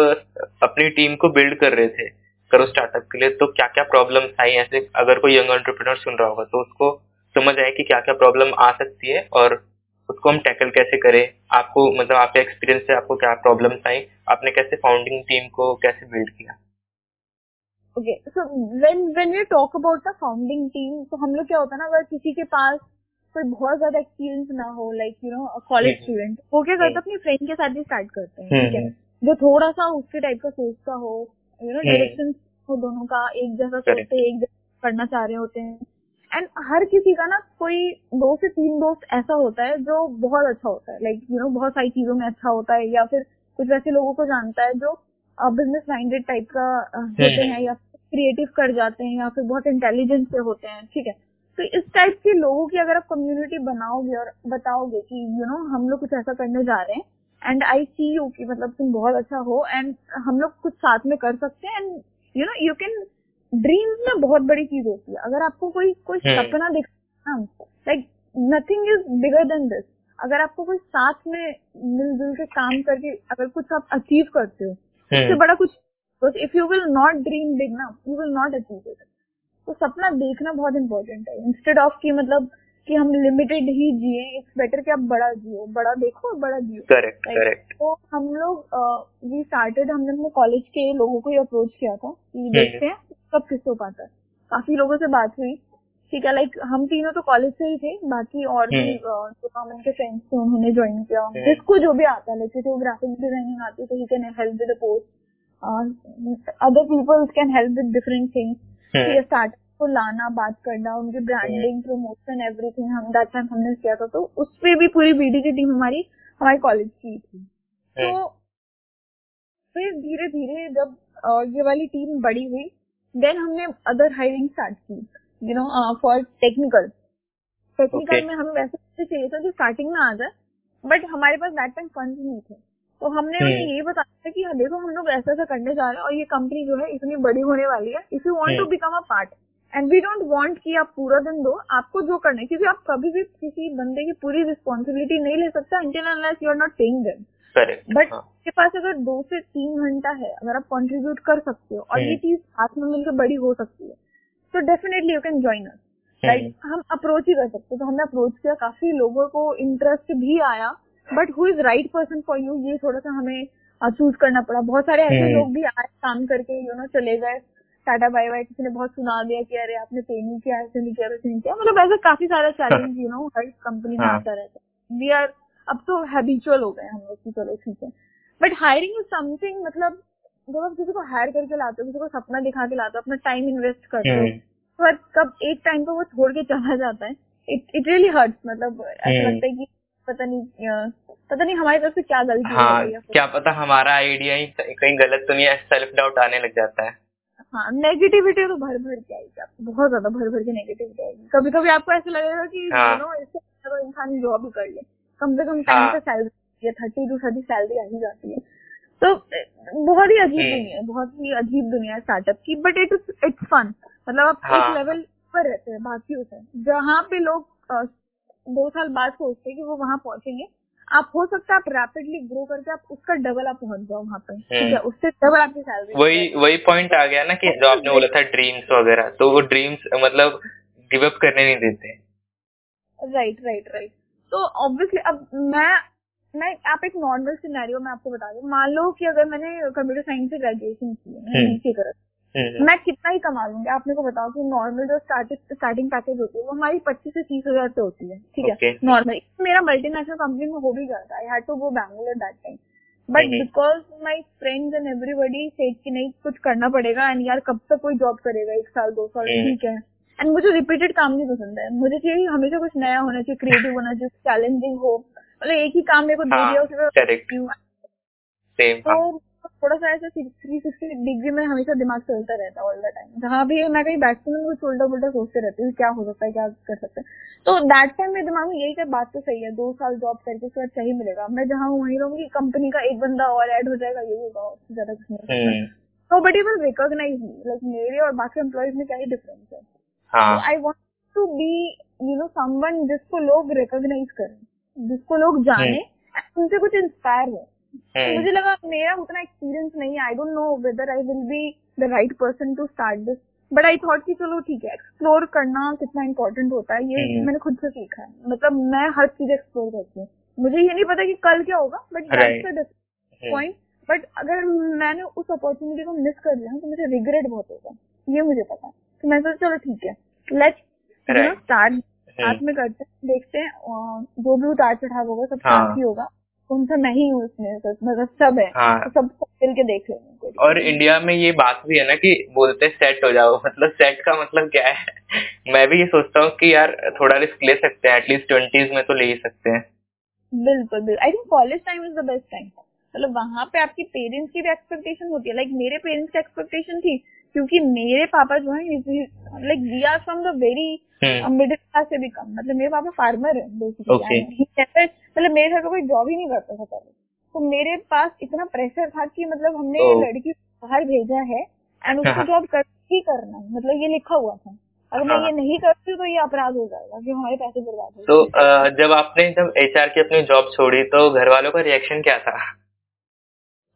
अपनी टीम को बिल्ड कर रहे थे करो स्टार्टअप के लिए तो क्या क्या प्रॉब्लम्स आई ऐसे अगर कोई यंग एंटरप्रेन्योर सुन रहा होगा तो उसको समझ आए कि क्या क्या प्रॉब्लम आ सकती है और उसको हम टैकल कैसे करें? आपको मतलब आपके एक्सपीरियंस से आपको क्या प्रॉब्लम्स आई? आपने कैसे फाउंडिंग टीम को कैसे बिल्ड किया? Okay, so when when we talk about the founding team, तो हम लोग क्या होता है ना अगर किसी के पास कोई बहुत ज़्यादा एक्सपीरियंस ना हो like you know college hmm. Student वो क्या करते हैं अपनी फ्रेंड के साथ ही स्टार्ट करते हैं ठीक है? हम्म। जो थोड़ा सा उसके टाइप का सोचता हो यू नो। डायरेक्शन हो दोनों का एक जैसा सोचते एक जैसा पढ़ना चाह रहे होते हैं। एंड हर किसी का ना कोई दो से तीन दोस्त ऐसा होता है जो बहुत अच्छा होता है। लाइक यू नो बहुत सारी चीज़ों में अच्छा होता है या फिर कुछ वैसे लोगों को जानता है जो बिज़नेस माइंडेड टाइप का होते हैं या क्रिएटिव कर जाते हैं या फिर बहुत इंटेलिजेंस से होते हैं ठीक है? तो इस टाइप के लोगों की अगर आप कम्युनिटी बनाओगे और बताओगे कि यू you नो know, हम लोग कुछ ऐसा करने जा रहे हैं एंड आई सी यू कि मतलब तुम बहुत अच्छा हो एंड हम लोग कुछ साथ में कर सकते हैं and you know you can dreams में बहुत बड़ी चीज़ होती है अगर आपको कोई कोई हम्म। सपना दिख like nothing is bigger than this अगर आपको कोई साथ में मिलजुल के काम करके अगर कुछ आप अचीव करते हो उससे हम्म। बड़ा कुछ if you will not dream big ना you will not achieve it तो सपना देखना बहुत इंपॉर्टेंट है इंस्टेड ऑफ़ की मतलब कि हम लिमिटेड ही जिए इट्स बेटर कि आप बड़ा जियो बड़ा देखो और बड़ा जियो करेक्ट करेक्ट तो हम लोग वी स्टार्टेड हमने अपने कॉलेज के लोगों को ही अप्रोच किया था कि देखते हैं कब किस हो पाता है। काफ़ी लोगों से बात हुई। ठीक है लाइक हम तीनों तो कॉलेज से ही थे बाकी और भी हम्म। जो कॉमन के फ्रेंड्स थे उन्होंने ज्वाइन किया। हम्म। जिसको जो भी आता है लाइक किसी को ग्राफिक डिज़ाइनिंग आती है तो he can help with post other people can help with different things hmm. Start को लाना बात करना उनकी ब्रांडिंग प्रमोशन एवरीथिंग हम दैट टाइम हमने किया था तो उस पे भी पूरी बीडी की टीम हमारी हमारे कॉलेज की थी तो। फिर धीरे धीरे जब ये वाली टीम बड़ी हुई देन हमने अदर हायरिंग स्टार्ट की you know for technical technical में हमें वैसे चाहिए था जो स्टार्टिंग में आ जाए बट हमारे पास दैट टाइम फंड नहीं थे तो हमने। उन्हें ये बताया था कि हाँ, देखो हम लोग ऐसा ऐसा करने जा रहे हैं और ये कंपनी जो है इतनी बड़ी होने वाली है if you want to. Become a part and we don't want कि आप पूरा दिन दो आपको जो करना है क्योंकि आप कभी भी किसी बंदे की पूरी रिस्पॉन्सिबिलिटी नहीं ले सकते until unless you are not paying them but आपके पास अगर दो से तीन घंटा है अगर आप कॉन्ट्रीब्यूट कर सकते हो और ये हम्म। चीज़ हाथ में मिलकर बड़ी हो सकती है तो definitely you can join us. Right हम अप्रोच ही कर सकते तो हमने अप्रोच किया काफ़ी लोगों को इंटरेस्ट भी आया but who is right person for you ये थोड़ा सा हमें चूज़ करना पड़ा बहुत सारे ऐसे हम्म। लोग भी आए काम करके यू नो चले गए टाटा बाय बाय किसी ने बहुत सुना दिया कि अरे आपने पे नहीं किया ऐसे नहीं किया वैसे नहीं किया मतलब ऐसा काफ़ी सारा चैलेंज यू नो हर कंपनी में हाँ। आता रहता है वी आर अब तो हैबिचुअल हो गए हम लोग की चलो ठीक है बट हायरिंग इज़ समथिंग मतलब जब आप किसी को हायर करके लाते हो किसी को सपना दिखा के लाते हो अपना टाइम इन्वेस्ट करते हो हम्म। पर कब एक टाइम पे वो छोड़ के चला जाता है इट इट रियली हर्ट्स मतलब ऐसा हम्म। लगता है कि पता नहीं पता नहीं हमारी तरफ़ से क्या गलती हो क्या पता हमारा आइडिया ही कहीं गलत तो नहीं है सेल्फ डाउट आने लग जाता है हाँ नेगेटिविटी तो भर भर के आएगी आपको बहुत ज़्यादा भर भर के नेगेटिविटी आएगी कभी कभी आपको ऐसा लगेगा कि हाँ। नो इससे तो इंसान जॉब ही कर ले कम से कम हाँ। टाइम पे सैलरी या थर्टी टू थर्टी सैलरी आ ही जाती है तो बहुत ही अजीब। दुनिया है बहुत ही अजीब दुनिया है स्टार्टअप की बट इट इट्स फन मतलब आप हाँ। एक लेवल पर रहते हैं बाकी से जहाँ पे लोग दो साल बाद सोचते हैं कि वो वहाँ पहुँचेंगे आप हो सकता है आप रैपिडली ग्रो करके आप उसका डबल आप पहुँच जाओ वहाँ पे। ठीक है? हम्म। उससे डबल आपकी सैलरी वही वही पॉइंट आ गया ना कि जो आपने बोला था ड्रीम्स वगैरह तो वो ड्रीम्स मतलब गिव अप करने नहीं देते। राइट राइट राइट तो ऑब्वियसली अब मैं मैं आप एक नॉर्मल सिनेरियो में आपको बता दूँ। मान लो कि अगर मैंने कंप्यूटर साइंस से ग्रेजुएशन की है हम्म। मैं कितना ही कमा लूँगी आप मेरे को बताओ कि नॉर्मल जो स्टार्टिंग स्टार्टिंग पैकेज होती है वो हमारी पच्चीस से तीस हज़ार से होती है ठीक है? नॉर्मल मेरा मल्टीनेशनल कंपनी में हो भी जाता है I had to go Bangalore that time but. Because my friends and everybody said कि नहीं कुछ करना पड़ेगा एंड यार कब तक कोई जॉब करेगा एक साल दो साल हम्म। ठीक है? एंड मुझे रिपीटेड काम नहीं पसंद है। मुझे चाहिए हमेशा कुछ नया होना चाहिए क्रिएटिव होना चाहिए चैलेंजिंग हो। मतलब एक ही काम मेरे को दे हाँ, दिया उसमें हाँ। तो थोड़ा सा ऐसा थ्री सिक्सटी डिग्री में हमेशा दिमाग चलता रहता है ऑल द टाइम जहाँ भी मैं कहीं बैठती हूँ कुछ उल्टा पुल्टा सोचते रहती हूँ क्या हो सकता है क्या कर सकते हैं। तो दैट टाइम मेरे दिमाग में यही कर बात तो सही है दो साल जॉब करके उसके बाद सही मिलेगा। मैं जहाँ हूँ वहीं रहूँगी कंपनी का एक बंदा और ऐड हो जाएगा यही होगा उससे ज़्यादा कुछ नहीं। हम्म, तो but will recognize me like मेरे और बाकी एम्प्लॉयज़ में क्या ही डिफरेंस है। हाँ। I want to be you know someone जिसको लोग रिकॉग्नाइज करें जिसको लोग जाने उनसे कुछ इंस्पायर हो। तो हम्म, मुझे लगा मेरा उतना एक्सपीरियंस नहीं है। I don't know whether I will be the right person to start this but I thought कि चलो ठीक है एक्सप्लोर करना कितना इम्पोर्टेंट होता है ये हम्म। मैंने खुद से सीखा है। मतलब मैं हर चीज़ एक्सप्लोर करती हूँ। मुझे ये नहीं पता कि कल क्या होगा बट पॉइंट बट अगर मैंने उस अपॉर्चुनिटी को मिस कर लिया तो मुझे रिग्रेट बहुत होगा। ये मुझे पता है। तो मैं सोचा चलो ठीक है। लेट्स स्टार्ट साथ में करते हैं देखते हैं जो भी उतार चढ़ाव होगा सब हाँ। साथ ही होगा। उनसे मैं ही हूँ उसमें सब- मतलब सब है। हाँ। तो सब सब मिल के देख लेंगे और इंडिया में ये बात भी है ना कि बोलते सेट हो जाओ। [LAUGHS] मतलब सेट का मतलब क्या है? [LAUGHS] मैं भी ये सोचता हूँ कि यार थोड़ा रिस्क ले सकते हैं एटलीस्ट ट्वेंटीज में तो ले ही सकते हैं। बिल्कुल बिल्कुल। I think college time is the best time मतलब वहाँ पे आपकी पेरेंट्स की भी एक्सपेक्टेशन होती है। लाइक like, मेरे पेरेंट्स की एक्सपेक्टेशन थी क्योंकि मेरे पापा जो है like we are from the very middle class से भी कम। मतलब मेरे पापा फार्मर है बेसिकली मतलब मेरे घर पे कोई जॉब ही नहीं करता था पहले। तो मेरे पास इतना प्रेशर था कि मतलब हमने Oh. लड़की बाहर भेजा है एंड उसको हाँ। जॉब कर ही करना है। मतलब ये लिखा हुआ था। अगर मैं हाँ। ये नहीं करती तो ये अपराध हो जाएगा कि हमारे पैसे बर्बाद हो तो जब आपने जब एचआर की अपनी जॉब छोड़ी तो घर वालों का रिएक्शन क्या था?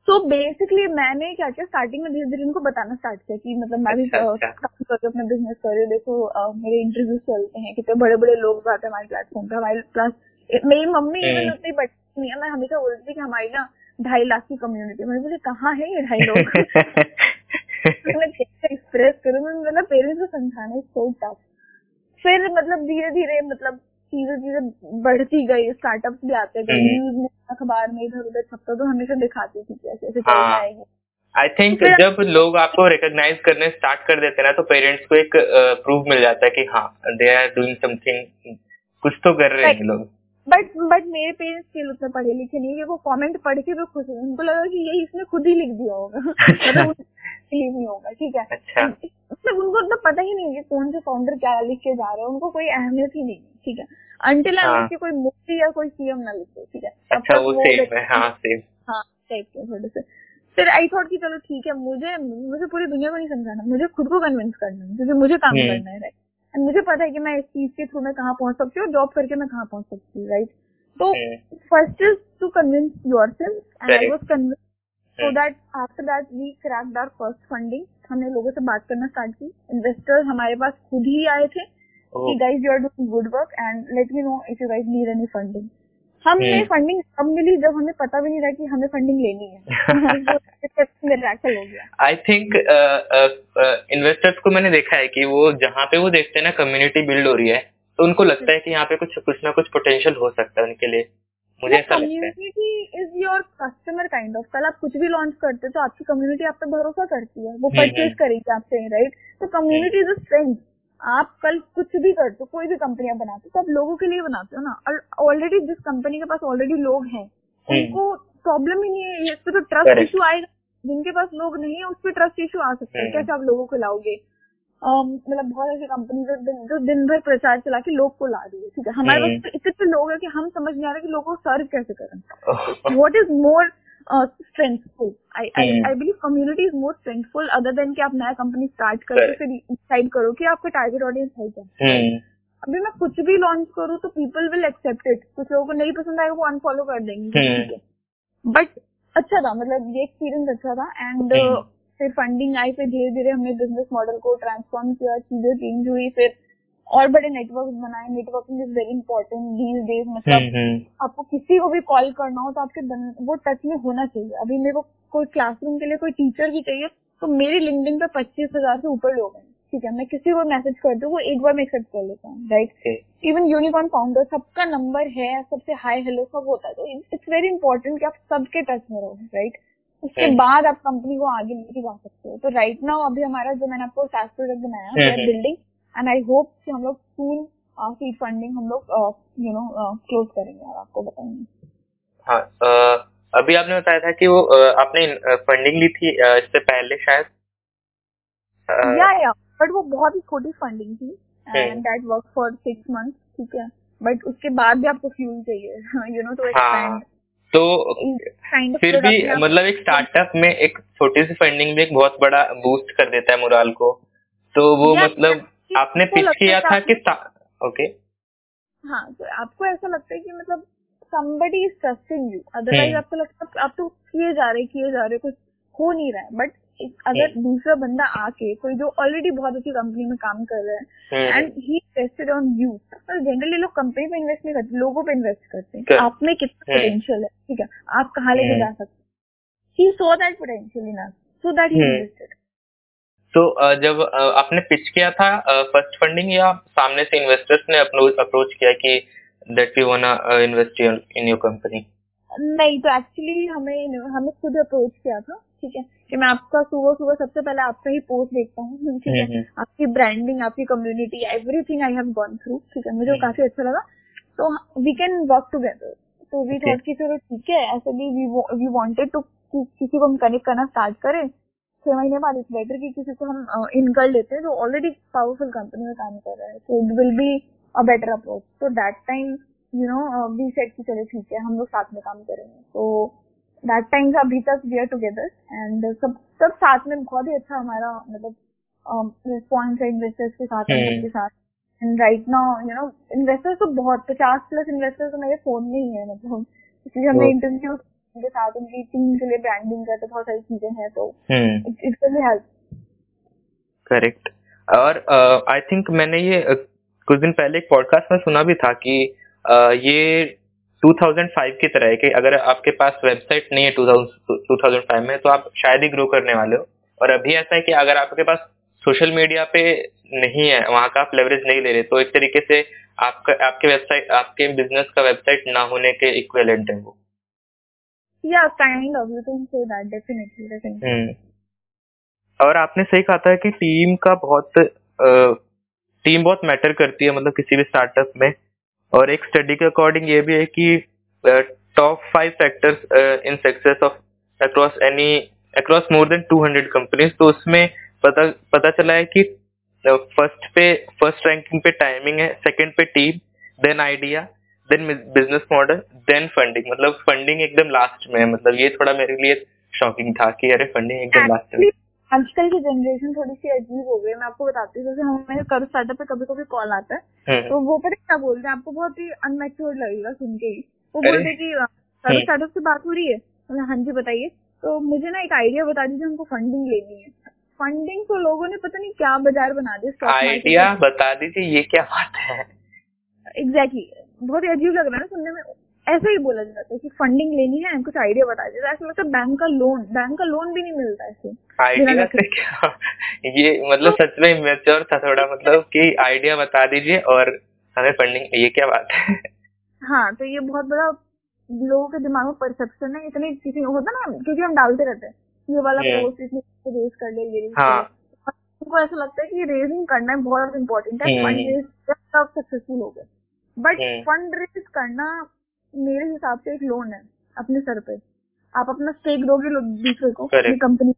तो बेसिकली मैंने क्या किया स्टार्टिंग में धीरे धीरे उनको बताना स्टार्ट किया कि मतलब मैं भी अच्छा, अच्छा। कर रही अपना बिज़नेस कर रही हूँ। देखो मेरे इंटरव्यू चलते हैं कितने बड़े बड़े लोग आते हैं हमारे प्लेटफॉर्म पे हमारे प्लस मेरी मम्मी हम्म। इवन उतनी बड़ी नहीं है मैं हमेशा बोलती थी कि हमारी ना ढाई लाख की कम्युनिटी मैंने बोले कहाँ है ये ढाई [LAUGHS] लोग? मैं कैसे एक्सप्रेस करूँ? मैं मतलब पेरेंट्स को समझाना सो टफ फिर मतलब धीरे धीरे मतलब चीज़ें चीज़ें बढ़ती गई स्टार्टअप भी आते गए हम्म। न्यूज़ में अखबार में इधर उधर छपता तो हमेशा दिखाती थी कि ऐसे हाँ। आई थिंक जब लोग आपको रिकॉग्नाइज करने स्टार्ट कर देते हैं ना तो पेरेंट्स को एक प्रूफ मिल जाता है कि हाँ दे आर डूइंग समथिंग कुछ तो कर रहे हैं लोग। बट बट मेरे पेरेंट्स के उतने पढ़े लिखे नहीं है वो कमेंट पढ़ के भी खुश है। उनको लगा कि ये इसने खुद ही लिख दिया होगा। मतलब नहीं होगा ठीक है। अच्छा। मतलब उनको तो पता ही नहीं है कि कौन से फाउंडर क्या लिख के जा रहे हैं उनको कोई अहमियत ही नहीं ठीक है? अंटिल हाँ। कोई मोदी या कोई सीएम ना लिखे ठीक है? अच्छा वो सेम है हाँ सेम हाँ टाइप के थोड़े से। फिर आई थॉट कि चलो ठीक है मुझे मुझे पूरी दुनिया को नहीं समझाना मुझे खुद को कन्विंस करना है क्योंकि मुझे काम हम्म। करना है राइट एंड मुझे पता है कि मैं इस चीज़ के थ्रू में कहाँ पहुँच सकती हूँ जॉब करके मैं कहाँ पहुँच सकती हूँ राइट तो first is to convince yourself and I was convince so that after that we crack our first funding हमने लोगों से बात करना स्टार्ट की। इन्वेस्टर्स हमारे पास खुद ही आए थे कि guys you are doing good work and let me know if you guys need any funding हमें। फंडिंग तब मिली जब हमें पता भी नहीं था कि हमें फंडिंग लेनी है। [LAUGHS] हो आई थिंक इन्वेस्टर्स को मैंने देखा है कि वो जहाँ पे वो देखते हैं ना कम्युनिटी बिल्ड हो रही है तो उनको लगता है कि यहाँ पे कुछ कुछ ना कुछ पोटेंशियल हो सकता है उनके लिए। मुझे ऐसा लगता है। Community is your customer kind of कल आप कुछ भी लॉन्च करते हो तो आपकी कम्युनिटी आप पे भरोसा करती है। वो हम्म, परचेज हम्म। करेगी आपसे राइट तो कम्युनिटी इज़ स्ट्रेंथ आप कल कुछ भी करते हो कोई भी कंपनियाँ बनाते हो तो आप लोगों के लिए बनाते हो ना। और ऑलरेडी जिस कंपनी के पास ऑलरेडी लोग हैं हम्म। उनको प्रॉब्लम ही नहीं है इस पे तो ट्रस्ट. इशू आएगा। जिनके पास लोग नहीं है उस पर ट्रस्ट इशू आ सकते है। हम्म। कैसे आप लोगों को लाओगे? मतलब बहुत ऐसी कंपनी जो दिन जो दिन भर प्रचार चला के लोग को ला रही है ठीक है? हमारे हम्म। पास तो इतने लोग हैं कि हम समझ नहीं आ रहे कि लोगों को सर्व कैसे करें। what is more strengthful I hmm. I believe community is more strengthful other than कि आप नया कंपनी स्टार्ट करके फिर डिसाइड करो कि आपका टारगेट ऑडियंस है क्या। हम्म, अभी मैं कुछ भी लॉन्च करूँ तो पीपल विल एक्सेप्ट इट कुछ लोगों को नहीं पसंद आएगा वो अनफॉलो कर देंगे हम्म। बट अच्छा था मतलब ये एक्सपीरियंस अच्छा था एंड हम्म। फिर फंडिंग आई फिर धीरे धीरे हमने बिज़नेस मॉडल को ट्रांसफॉर्म किया चीज़ें चेंज हुई फिर और बड़े नेटवर्क बनाए। Networking is very important these days मतलब हम्म, हम्म। आपको किसी को भी कॉल करना हो तो आपके वो टच में होना चाहिए। अभी मेरे को कोई क्लासरूम के लिए कोई टीचर भी चाहिए तो मेरी लिंक्डइन पे पच्चीस हज़ार से ऊपर लोग हैं। ठीक है मैं किसी को मैसेज करती हूँ वो एक बार में एक्सेप्ट कर लेता हूँ राइट इवन यूनिकॉर्न फाउंडर सबका नंबर है सबसे हाई हेलो सब होता है। तो इट्स वेरी इंपॉर्टेंट कि आप सबके टच में रहो राइट उसके Hmm. बाद आप कंपनी को आगे लेके जा सकते हो तो राइट नाउ अभी हमारा जो मैंने आपको सास प्रोडक्ट बनाया hmm. Building and I hope कि हम लोग सून सीड फंडिंग हम लोग यू नो क्लोज करेंगे और आपको बताएँगे हाँ अभी आपने बताया था कि वो आपने फंडिंग ली थी इससे पहले शायद या या बट वो बहुत ही छोटी फंडिंग थी हम्म. And that work for six month ठीक है बट उसके बाद भी आपको फ्यूल चाहिए यू नो टू एक्सपैंड तो kind of फिर भी मतलब एक स्टार्टअप में एक छोटी सी फंडिंग भी एक बहुत बड़ा बूस्ट कर देता है मुराल को तो वो मतलब. आपने तो पिच किया था कि ओके हाँ तो आपको ऐसा लगता है कि मतलब somebody is trusting you otherwise हम्म. आपको लगता है आप तो किए जा रहे किए जा रहे कुछ हो नहीं रहा है बट अगर हम्म. दूसरा बंदा आके कोई जो ऑलरेडी बहुत अच्छी कंपनी में काम कर रहा है हम्म. And he invested on you generally लोग कंपनी पे इन्वेस्ट नहीं करते लोगों पे इन्वेस्ट करते हैं आप में कितना हम्म. पोटेंशियल है ठीक है आप कहाँ लेके हम्म. जा सकते ही so that potential in so that he hmm. Invested तो जब आपने पिच किया था फ़र्स्ट फंडिंग या सामने से इन्वेस्टर्स ने अप्रोच किया कि that we want invest in your company नहीं तो एक्चुअली हमें हमें खुद अप्रोच किया था ठीक है? कि मैं आपका सुबह सुबह सबसे पहले आपका ही पोस्ट देखता हूँ [LAUGHS] ठीक है? हम्म. आपकी ब्रांडिंग आपकी community everything I have gone through ठीक है? मुझे हम्म. काफ़ी अच्छा लगा। तो वी कैन वर्क टुगेदर तो वी. थॉट कि चलो ठीक है ऐसे भी वी वांटेड टू किसी को हम कनेक्ट करना स्टार्ट करें। छह महीने बाद इट्स बेटर कि किसी को हम इन कर लेते हैं जो ऑलरेडी पावरफुल कंपनी में काम कर रहा है। तो it will be a better approach तो that time you know we set की चलो ठीक है हम लोग साथ में काम करेंगे। तो दैट टाइम अभी तक वी आर टुगेदर एंड सब सब साथ में बहुत ही अच्छा हमारा मतलब रिस्पॉन्स है इन्वेस्टर्स के साथ हम्म. सबके साथ and right now you know investors तो बहुत पचास प्लस इन्वेस्टर्स तो मेरे फ़ोन में ही है मतलब इसलिए हमने. इंटरव्यू उनके साथ उनकी टीम के लिए ब्रांडिंग करते बहुत सारी चीज़ें हैं तो इट विल हेल्प करेक्ट और आई थिंक मैंने ये अ, कुछ दिन पहले एक पॉडकास्ट में सुना भी था कि अ, ये 2005 की तरह है कि अगर आपके पास वेबसाइट नहीं है 2000 2005 में तो आप शायद ही ग्रो करने वाले हो। और अभी ऐसा है कि अगर आपके पास सोशल मीडिया पे नहीं है वहाँ का आप लेवरेज नहीं ले रहे तो एक तरीके से आपका आपके वेबसाइट आपके बिज़नेस का वेबसाइट ना होने के इक्वेलेंट है वो। या kind of you can say that definitely definitely hmm. और आपने सही कहा था कि टीम का बहुत टीम बहुत मैटर करती है मतलब किसी भी स्टार्टअप में। और एक स्टडी के अकॉर्डिंग ये भी है कि top five factors in success of across any across more than 200 companies तो उसमें पता पता चला है कि फ़र्स्ट पे फ़र्स्ट रैंकिंग पे टाइमिंग है सेकंड पे team then idea then business model then funding मतलब फंडिंग एकदम लास्ट में है। मतलब ये थोड़ा मेरे लिए शॉकिंग था कि अरे फंडिंग एकदम लास्ट में आजकल की जनरेशन थोड़ी सी अजीब हो गई है मैं आपको बताती हूँ। जैसे हमें करो स्टार्टअप पे कभी कभी कॉल आता है हम्म, तो वो पता है क्या बोलते हैं आपको बहुत ही अनमेच्योर लगेगा सुन के ही। वो। बोलते हैं कि करो। स्टार्टअप से बात हो रही है? तो हाँ जी बताइए। तो मुझे ना एक आइडिया बता दीजिए हमको फंडिंग लेनी है। फंडिंग तो लोगों ने पता नहीं क्या बाज़ार बना दिया आइडिया बता दीजिए ये क्या बात है? Exactly exactly. बहुत ही अजीब लग रहा है ना सुनने में। ऐसे ही बोला जाता है कि फंडिंग लेनी है कुछ आइडिया बता दीजिए। ऐसा लगता है बैंक का लोन बैंक का लोन भी नहीं मिलता ऐसे। आइडिया से क्या? ये मतलब सच में मेच्योर था थोड़ा मतलब कि आइडिया बता दीजिए और हमें फंडिंग ये क्या बात है? हाँ तो ये बहुत बड़ा लोगों के दिमाग में परसेप्शन है। इतने किसी होता ना क्योंकि हम डालते रहते हैं। ये वाला। पोस्ट इसमें रेज कर ले ये हाँ। उनको ऐसा लगता है कि रेजिंग करना बहुत इंपॉर्टेंट है। फंड रेज सक्सेसफुल हो गए बट। फंड रेज करना मेरे हिसाब से एक लोन है अपने सर पे। आप अपना स्टेक दोगे दूसरे को अपनी कंपनी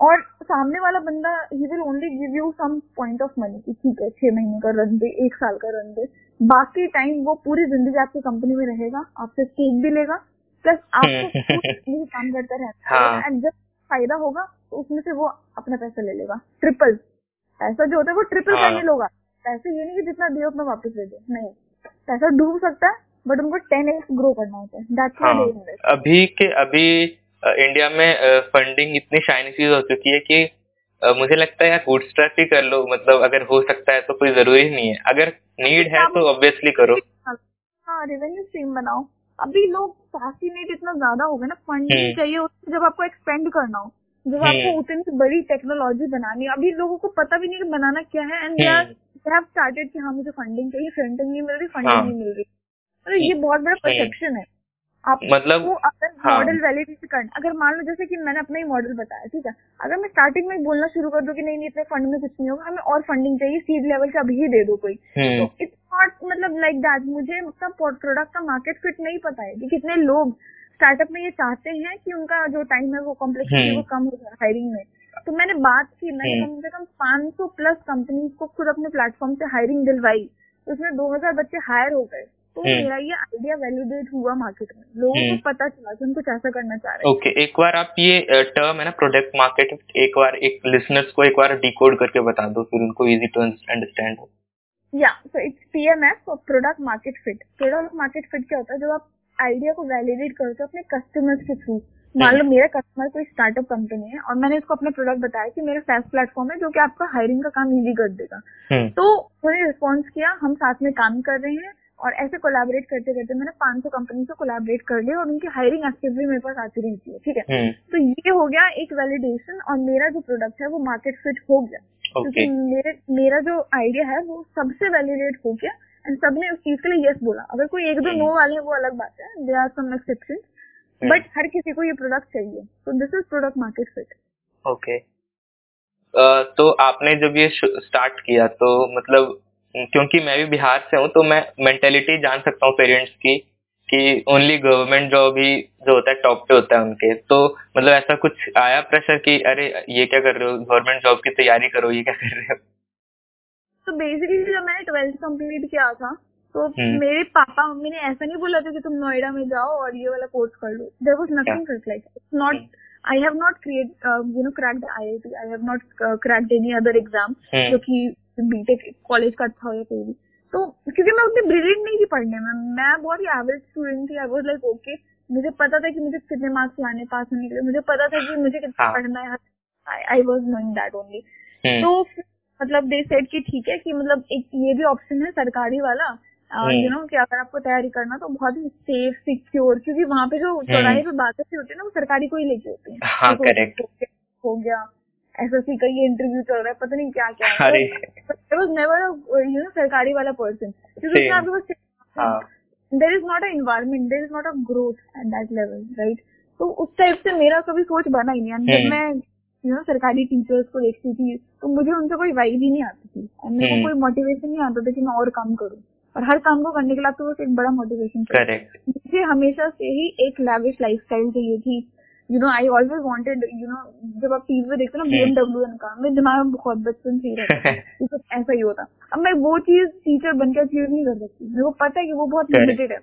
और सामने वाला बंदा ही will only give you some point of money कि ठीक है छह महीने का रन दे एक साल का रन दे। बाकी टाइम वो पूरी ज़िंदगी आपकी कंपनी में रहेगा आपसे स्टेक भी लेगा प्लस आपको [LAUGHS] काम करता रहता हाँ। है एंड जब फ़ायदा होगा तो उसमें से वो अपना पैसा ले लेगा। ट्रिपल पैसा जो होता है वो ट्रिपल हाँ। करने लोगा। पैसे ये नहीं कि जितना दिए उतना वापस दे दे। नहीं। पैसा डूब सकता है बट उनको टेन एक्स ग्रो करना होता है। हाँ, अभी के अभी इंडिया में फंडिंग इतनी शाइनी चीज़ हो चुकी है कि मुझे लगता है यार बूटस्ट्रैप ही कर लो। मतलब अगर हो सकता है तो कोई ज़रूरी नहीं है। अगर नीड है तो ऑब्वियसली करो। हाँ रेवेन्यू स्ट्रीम बनाओ। अभी लोग फैसिनेट इतना ज़्यादा हो गए ना। Funding hmm. चाहिए जब आपको एक्सपेंड करना हो। जब आपको हम्म। उतनी बड़ी टेक्नोलॉजी बनानी है। अभी लोगों को पता भी नहीं कि बनाना क्या है। एंड दे हैव स्टार्टेड कि हाँ मुझे फंडिंग चाहिए। फंडिंग नहीं मिल रही फंडिंग हाँ। नहीं मिल रही। तो ये बहुत बड़ा परसेप्शन है आप मतलब वो अगर मॉडल। वैलिडेट करना अगर मान लो जैसे कि मैंने अपना ही मॉडल बताया ठीक है अगर मैं स्टार्टिंग में बोलना शुरू कर दूँ कि नहीं नहीं इतने फंड में कुछ नहीं होगा हमें और फंडिंग चाहिए सीड लेवल से अभी ही दे दो कोई हम्म। तो इट्स नॉट मतलब लाइक दैट मुझे मतलब प्रोडक्ट का मार्केट फिट नहीं पता है कि कितने लोग स्टार्टअप में ये चाहते हैं कि उनका जो टाइम है वो कॉम्प्लेक्सिटी हम्म। वो कम हो जाए हायरिंग में तो मैंने बात की मैंने हम्म। कम से कम 500 प्लस कंपनीज़ को खुद अपने प्लेटफॉर्म से हायरिंग दिलवाई उसमें 2000 बच्चे हायर हो गए तो हम्म। मेरा ये आइडिया वैलिडेट हुआ मार्केट में। लोगों को हम्म। पता चला कि हम कुछ ऐसा करना चाह रहे हैं। ओके एक बार आप ये टर्म है ना प्रोडक्ट मार्केट एक बार एक लिसनर्स को एक बार डिकोड करके बता दो फिर उनको इजी टू अंडरस्टैंड हो। या so it's PMF product market fit product market fit क्या होता है? जब आप आइडिया को वैलिडेट करते हो अपने कस्टमर्स के थ्रू मान लो मेरा कस्टमर कोई स्टार्टअप कंपनी है और मैंने इसको अपना प्रोडक्ट बताया कि मेरा फैस प्लेटफॉर्म है जो कि आपका हायरिंग का काम इजी कर देगा। हम्म। तो उन्होंने रिस्पॉन्स किया हम साथ में काम कर रहे हैं। और ऐसे कोलैबोरेट करते करते मैंने 500 कंपनी से कोलैबोरेट कर लिया और उनकी हायरिंग एक्टिवली मेरे पास आती रहती है ठीक है? हम्म। तो ये हो गया एक वैलिडेशन और मेरा जो प्रोडक्ट है वो मार्केट फिट हो गया। क्योंकि मेरे मेरा जो आइडिया है वो सबसे वैलिडेट हो गया एंड सबने उस चीज़ के लिए यस बोला। अगर कोई एक दो नो हम्म। वाले हैं वो अलग बात है। They are some exception but हर किसी को ये प्रोडक्ट चाहिए। तो this is product market fit okay तो आपने जब ये स्टार्ट किया तो मतलब क्योंकि मैं भी बिहार से हूँ तो मैं मेंटेलिटी जान सकता हूँ पेरेंट्स की कि ओनली गवर्नमेंट जॉब ही जो होता है टॉप पे होता है उनके। तो मतलब ऐसा कुछ आया प्रेशर कि अरे ये क्या कर रहे हो? गवर्नमेंट जॉब की तैयारी करो ये क्या कर रहे हो? तो बेसिकली जब मैंने ट्वेल्थ कंप्लीट किया था तो हम्म। मेरे पापा मम्मी ने ऐसा नहीं बोला था कि तुम नोएडा में जाओ और ये वाला कोर्स कर लो। There was nothing like not I have not create you know cracked I I have not cracked any other exam जो कि बीटेक कॉलेज का अच्छा हो या कोई भी। तो क्योंकि मैं उतनी ब्रिलियंट नहीं थी पढ़ने में। मैं बहुत ही एवरेज स्टूडेंट थी। आई वॉज़ लाइक ओके मुझे पता था कि मुझे कितने मार्क्स लाने पास होने के लिए। मुझे पता था कि मुझे कितना हाँ. पढ़ना है। I was knowing that only तो मतलब दे सेड कि ठीक है कि मतलब एक ये भी ऑप्शन है सरकारी वाला। यू नो कि अगर आपको तैयारी करना तो बहुत ही सेफ़ सिक्योर क्योंकि वहाँ पे जो हम्म। चौराहे पे बातें होती है ना वो सरकारी को ही लेके होती है। हाँ, हो गया। एसएससी का ये इंटरव्यू चल रहा है पता नहीं क्या क्या है नेवर यू नो सरकारी वाला पर्सन क्योंकि उसमें आपके पास there is not a environment there is not a growth at that level right तो उस टाइप से मेरा कभी सोच बना ही नहीं। जब हम्म। मैं यू नो सरकारी टीचर्स को देखती थी तो मुझे उनसे कोई वाइब ही नहीं आती थी। और मेरे को हम्म। कोई मोटिवेशन नहीं आता था कि मैं और काम करूँ। और हर काम को करने के लिए आपको बस एक बड़ा मोटिवेशन मुझे हमेशा से ही एक लैविश लाइफ स्टाइल चाहिए थी। You know I always wanted you know जब आप टीवी में देखते ना बीएमडब्ल्यू हम्म। का मेरे दिमाग में बहुत बचपन से ही रहता है [LAUGHS] ऐसा ही होता। अब मैं वो चीज़ टीचर बनकर अचीव नहीं कर सकती। मेरे को पता है कि वो बहुत लिमिटेड है।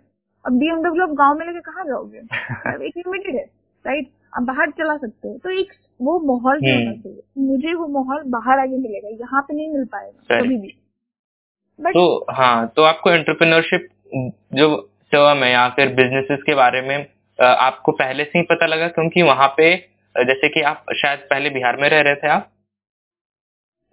अब बीएमडब्ल्यू आप गाँव में लेके कहाँ जाओगे? [LAUGHS] एक लिमिटेड है राइट आप बाहर चला सकते हो। तो एक वो माहौल भी होना हम्म। चाहिए। मुझे वो माहौल बाहर आगे मिलेगा। यहाँ पे नहीं मिल पाएगा कभी भी। तो हाँ तो आपको एंटरप्रेन्योरशिप जो टर्म है या फिर बिजनेसेस के बारे में आपको पहले से ही पता लगा क्योंकि वहाँ पे जैसे कि आप शायद पहले बिहार में रह रहे थे आप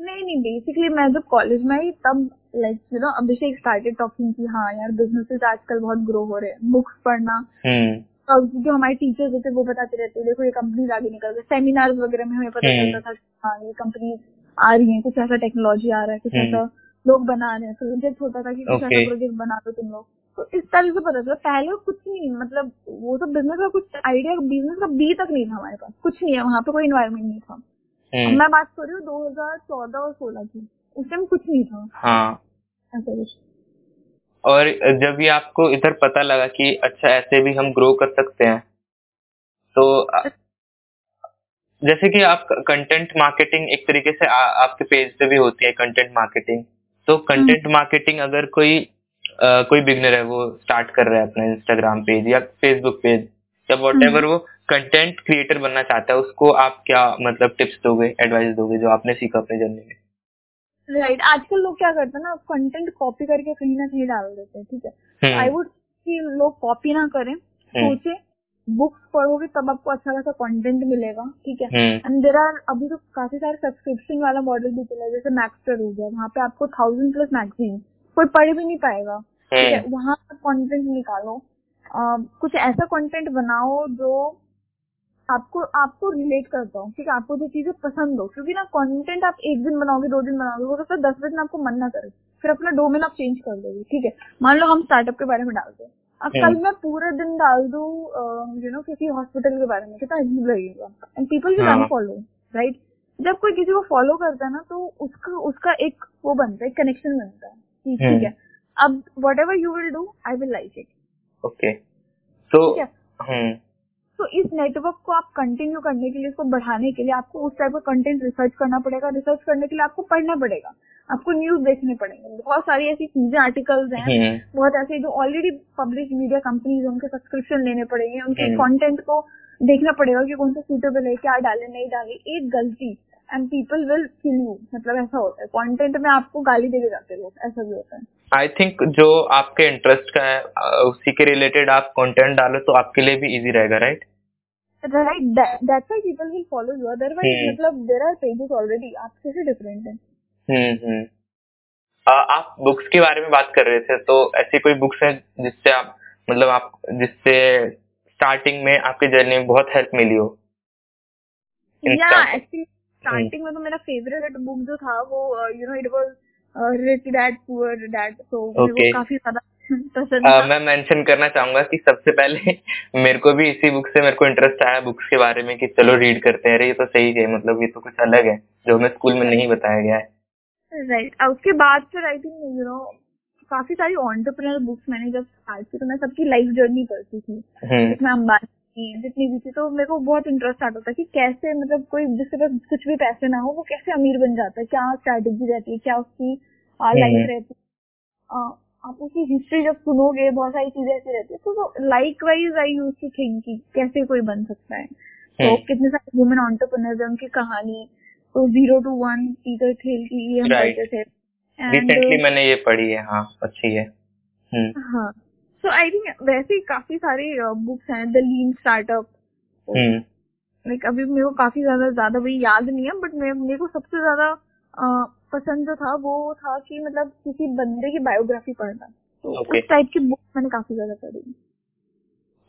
नहीं नहीं बेसिकली मैं जब कॉलेज में आई तब like you know Abhishek started talking की हाँ यार बिजनेसेस आजकल बहुत ग्रो हो रहे हैं बुक्स पढ़ना हम्म। और जो हमारे टीचर्स होते वो बताते रहते हैं देखो ये कंपनी आगे निकल गए सेमिनार वगैरह में हमें पता हम्म। चलता था हाँ ये कंपनी आ रही है कुछ ऐसा टेक्नोलॉजी आ रहा है कुछ हम्म। ऐसा लोग बना रहे हैं तो प्रोजेक्ट होता था कि कुछ ऐसा प्रोजेक्ट बना दो तुम लोग तो इस तरह से पता चला। पहले कुछ नहीं मतलब वो तो बिज़नेस का कुछ आइडिया बिज़नेस का बी तक नहीं था हमारे पास। कुछ नहीं है वहाँ पे कोई इन्वायरमेंट नहीं था। हम्म। मैं बात कर रही हूँ दो हज़ार चौदह और सोलह की। उस टाइम कुछ नहीं था। हाँ। ऐसा कुछ। और जब ये आपको इधर पता लगा कि अच्छा ऐसे भी हम ग्रो कर सकते हैं तो जैसे कि आप कंटेंट मार्केटिंग एक तरीके से आ, आपके पेज पे भी होती है कंटेंट मार्केटिंग तो कंटेंट मार्केटिंग हम्म। अगर कोई कोई बिगनर है वो स्टार्ट कर रहा है अपना इंस्टाग्राम पेज या फेसबुक पेज या वॉट वो कंटेंट क्रिएटर बनना चाहता है उसको आप क्या मतलब टिप्स दोगे एडवाइस दोगे जो आपने सीखा अपने जर्नी में? Right right. आजकल लोग क्या करते हैं ना कंटेंट कॉपी करके कहीं ना कहीं डाल देते हैं ठीक है? आई वुड कि लोग कॉपी ना करें हम्म। सोचे बुक्स पढ़ोगे तब आपको अच्छा खासा कंटेंट मिलेगा ठीक है? एंड देर आर अभी तो काफ़ी सारे सब्सक्रिप्शन वाला मॉडल भी चला है जैसे मैक्सटर हो गया वहाँ पे आपको थाउज़ेंड प्लस मैगजीन कोई पढ़ भी नहीं पाएगा। ठीक। वहाँ पर कंटेंट निकालो। आ, कुछ ऐसा कंटेंट बनाओ जो आपको आपको रिलेट करता हूँ ठीक है? आपको जो चीज़ें पसंद हो। क्योंकि ना कंटेंट आप एक दिन बनाओगे दो दिन बनाओगे हो सकता है दस दिन आपको मन ना करे। फिर अपना डोमेन आप चेंज कर दोगे ठीक है? मान लो हम स्टार्टअप के बारे में डालते हैं। अब कल हम्म। मैं पूरा दिन डाल दू यू नो किसी हॉस्पिटल के बारे में कितना अजीब लगेगा। And people will unfollow right जब कोई किसी को फॉलो करता है ना तो उसका उसका एक वो बनता है कनेक्शन बनता है। ठीक हम्म। है। अब whatever you will do I will like it okay तो तो इस नेटवर्क को आप कंटिन्यू करने के लिए इसको बढ़ाने के लिए आपको उस टाइप का कंटेंट रिसर्च करना पड़ेगा। रिसर्च करने के लिए आपको पढ़ना पड़ेगा। आपको न्यूज़ देखने पड़ेंगे। बहुत सारी ऐसी चीज़ें आर्टिकल्स हैं। हम्म। बहुत ऐसे जो ऑलरेडी पब्लिश मीडिया कंपनीज़ उनके सब्सक्रिप्शन लेने पड़ेंगे। उनके कंटेंट हम्म। को देखना पड़ेगा कि कौन सा सुटेबल है क्या डाले नहीं डाले। एक गलती। And people will kill you मतलब ऐसा होता है। कंटेंट में आपको गाली देके जाते लोग। ऐसा भी होता है। आई थिंक जो आपके इंटरेस्ट का है उसी के रिलेटेड आप कंटेंट डालो तो आपके लिए भी इजी रहेगा right right that's why people will follow you otherwise मतलब देयर आर पेजेस ऑलरेडी आप कैसे डिफरेंट है। हम्म हम्म आप बुक्स के बारे में बात कर रहे थे तो ऐसी कोई बुक्स है जिससे आप मतलब आप जिससे स्टार्टिंग में आपकी जर्नी में बहुत हेल्प मिली हो? या एक्चुअली स्टार्टिंग में तो मेरा फेवरेट बुक जो था वो you know it was rich dad poor dad तो वो काफ़ी ज़्यादा [LAUGHS] पसंद uh, मैं मेंशन करना चाहूँगा कि सबसे पहले [LAUGHS] मेरे को भी इसी बुक से मेरे को इंटरेस्ट आया बुक्स के बारे में कि चलो रीड करते हैं। अरे ये तो सही है मतलब ये तो कुछ अलग है जो हमें स्कूल में नहीं बताया गया है। Right right. उसके बाद फिर आई थिंक यू नो काफ़ी सारी ऑन्टरप्रेनर बुक्स मैंने जब स्टार्ट की तो मैं सबकी लाइफ जर्नी पढ़ती थी। हम्म। जिसमें अंबानी जितनी भी थी तो मेरे को बहुत इंटरेस्ट आता था कि कैसे मतलब कोई जिसके पास कुछ भी पैसे ना हो वो कैसे अमीर बन जाता है क्या स्ट्रैटेजी रहती है क्या उसकी लाइफ हम्म। रहती है आप उसकी हिस्ट्री जब सुनोगे बहुत सारी चीज़ें ऐसी रहती है तो likewise I used to think कि कैसे कोई बन सकता है तो हम्म। कितने सारे वुमेन ऑन्टरप्रनर्स है उनकी कहानी तो zero to one Peter Thiel की ये हम पढ़ते थे रिसेंटली मैंने ये पढ़ी है हाँ अच्छी है हम्म। हाँ सो आई थिंक वैसे काफ़ी सारी बुक्स हैं द लीन स्टार्टअप लाइक अभी मेरे को काफ़ी ज़्यादा ज़्यादा वही याद नहीं है बट मेरे को सबसे ज़्यादा पसंद जो था वो था कि मतलब किसी बंदे की बायोग्राफी पढ़ना। तो okay. उस टाइप की बुक मैंने काफ़ी ज़्यादा पढ़ी।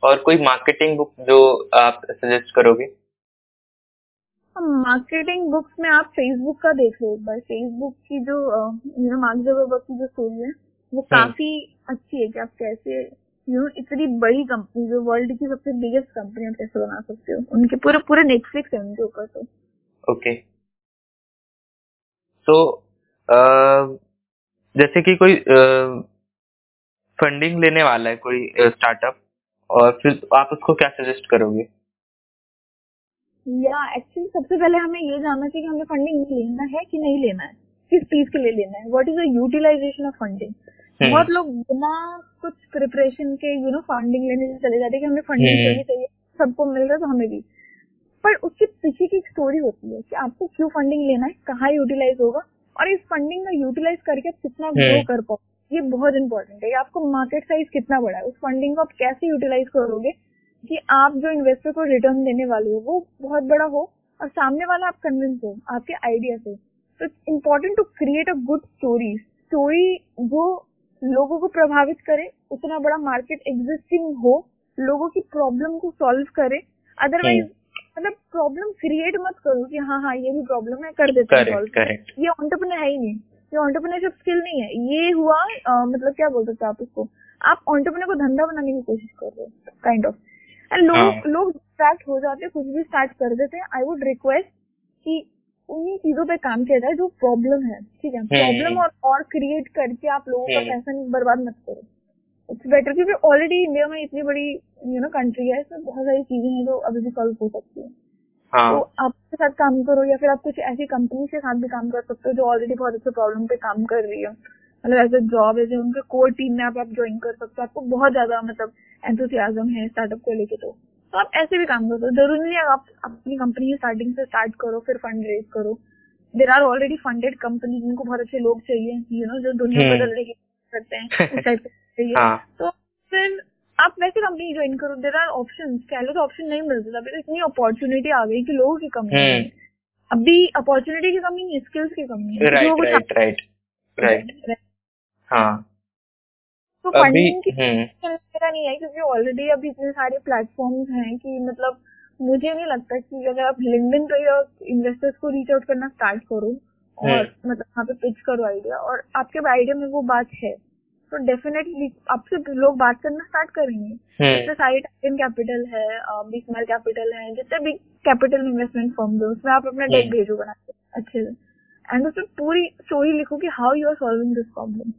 और कोई मार्केटिंग बुक जो आप सजेस्ट करोगे? मार्केटिंग बुक्स में आप फेसबुक का देख लो एक बार। फेसबुक की जो यू नो मार्क की जो स्टोरी है वो। काफ़ी अच्छी है कि आप कैसे यू नो इतनी बड़ी कंपनी जो वर्ल्ड की सबसे बिगेस्ट कंपनी आप कैसे बना सकते हो उनके पूरे पूरे नेटफ्लिक्स है उनके ऊपर तो ओके. तो जैसे कि कोई फंडिंग लेने वाला है कोई स्टार्टअप और फिर आप उसको क्या सजेस्ट करोगे या एक्चुअली सबसे पहले हमें ये जानना चाहिए कि हमें फंडिंग लेना है कि नहीं लेना है किस चीज़ के लिए लेना है? What is the utilization of funding बहुत लोग बिना कुछ प्रिपरेशन के यू नो फंडिंग लेने से चले जाते हैं कि हमें फंडिंग हम्म। चाहिए चाहिए सबको मिल रहा है तो हमें भी। पर उसके पीछे की एक स्टोरी होती है कि आपको क्यों फंडिंग लेना है कहाँ यूटिलाइज होगा और इस फंडिंग में यूटिलाइज करके आप कितना ग्रो हम्म। कर पाओ ये बहुत इंपॉर्टेंट है आपको मार्केट साइज़ कितना बड़ा है। उस फंडिंग को आप कैसे यूटिलाइज करोगे कि आप जो इन्वेस्टर को रिटर्न देने वाले हो वो बहुत बड़ा हो और सामने वाला आप कन्विंस हो आपके आइडिया से। तो it's important to create a good story story जो लोगों को प्रभावित करे उतना बड़ा मार्केट एग्जिस्टिंग हो लोगों की प्रॉब्लम को सॉल्व करे. अदरवाइज़ मतलब प्रॉब्लम क्रिएट मत करो कि हाँ हाँ ये भी प्रॉब्लम है कर देते हैं ये ऑन्टरप्रनर है ही नहीं. ये ऑन्टरप्रनरशिप स्किल नहीं है. ये हुआ आ, मतलब क्या बोल सकते आप इसको? आप ऑन्टरप्रनर को धंधा बनाने की कोशिश कर रहे हो काइंड ऑफ़ एंड लोग हाँ. लोग स्टार्ट हो जाते कुछ भी स्टार्ट कर देते हैं. आई वुड रिक्वेस्ट कि उन्हीं चीज़ों पे काम किया जाए जो प्रॉब्लम है ठीक है प्रॉब्लम हम्म। और और क्रिएट करके आप लोगों का हम्म। पैसा बर्बाद मत करो इट्स बेटर क्योंकि ऑलरेडी इंडिया में इतनी बड़ी यू नो कंट्री है इसमें बहुत सारी चीज़ें हैं जो अभी भी सॉल्व हो सकती है हाँ. तो आपके साथ काम करो या फिर आप कुछ ऐसी कंपनी के साथ भी काम कर सकते हो जो ऑलरेडी बहुत अच्छे प्रॉब्लम पे काम कर रही है मतलब एज जॉब एज उनके कोर टीम में आप आप ज्वाइन कर सकते हो आपको बहुत ज़्यादा मतलब एंथुसियाजम है स्टार्टअप को लेके तो तो आप ऐसे भी काम कर। सकते हो ज़रूरी नहीं आप अपनी कंपनी स्टार्टिंग से स्टार्ट करो फिर फंड रेज करो। There are already funded company जिनको बहुत अच्छे लोग चाहिए यू नो जो दुनिया हम्म। बदलने की करते हैं [LAUGHS] हाँ। तो फिर आप वैसे कंपनी ज्वाइन करो। देर आर ऑप्शन कह लो तो ऑप्शन नहीं मिलते अभी तो इतनी अपॉर्चुनिटी आ गई कि लोगों की कमी है हम्म। अभी अपॉर्चुनिटी की कमी नहीं स्किल्स की कमी है। राइट राइट राइट राइट हाँ। तो फंडिंग की हम्म। मेरा नहीं है क्योंकि ऑलरेडी अभी इतने सारे प्लेटफॉर्म्स हैं कि मतलब मुझे नहीं लगता कि अगर आप लिंक्डइन पे या इन्वेस्टर्स को रीच आउट करना स्टार्ट करो और हम्म। मतलब वहाँ पे पिच करो आइडिया और आपके आइडिया में वो बात है तो डेफिनेटली आपसे लोग बात करना स्टार्ट करेंगे। हम्म। जितने सारे टाइटन कैपिटल है बिस्मर कैपिटल है जितने भी कैपिटल इन्वेस्टमेंट फर्म है उसमें आप अपना डेट। भेजो बना के अच्छे से। एंड उसमें पूरी स्टोरी लिखो कि how you are solving this problem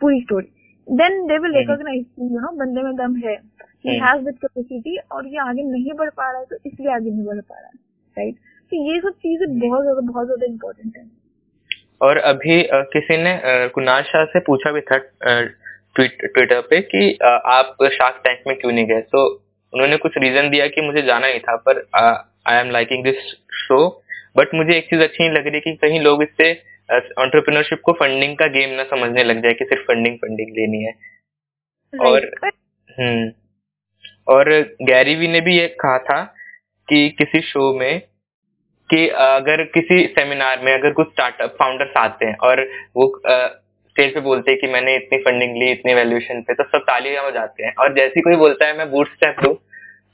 पूरी story then they will. Recognize you know बंदे में दम है। ही। हैज़ दिस कैपेसिटी और ये आगे नहीं बढ़ पा रहा है तो इसलिए आगे नहीं बढ़ पा रहा है। राइट तो ये सब चीज़ें बहुत ज़्यादा बहुत ज़्यादा इम्पोर्टेंट है। और अभी अ, किसी ने कुणाल शाह से पूछा भी था अ, ट्वीट ट्विटर पे कि अ, आप शार्क टैंक में क्यों नहीं गए? तो उन्होंने कुछ रीजन दिया कि मुझे जाना ही था पर I am liking this show but मुझे एक चीज़ अच्छी नहीं लग रही कि कहीं लोग इससे एंटरप्रेन्योरशिप को फंडिंग का गेम ना समझने लग जाए कि सिर्फ़ फंडिंग फंडिंग लेनी है और. हम्म और गैरी वी ने भी ये कहा था कि किसी शो में कि अगर किसी सेमिनार में अगर कुछ स्टार्टअप फाउंडर्स आते हैं और वो स्टेज पे बोलते हैं कि मैंने इतनी फंडिंग ली इतनी वैल्यूएशन पे तो सब तालियाँ जाते हैं और जैसे कोई बोलता है मैं बूट स्टेप लूँ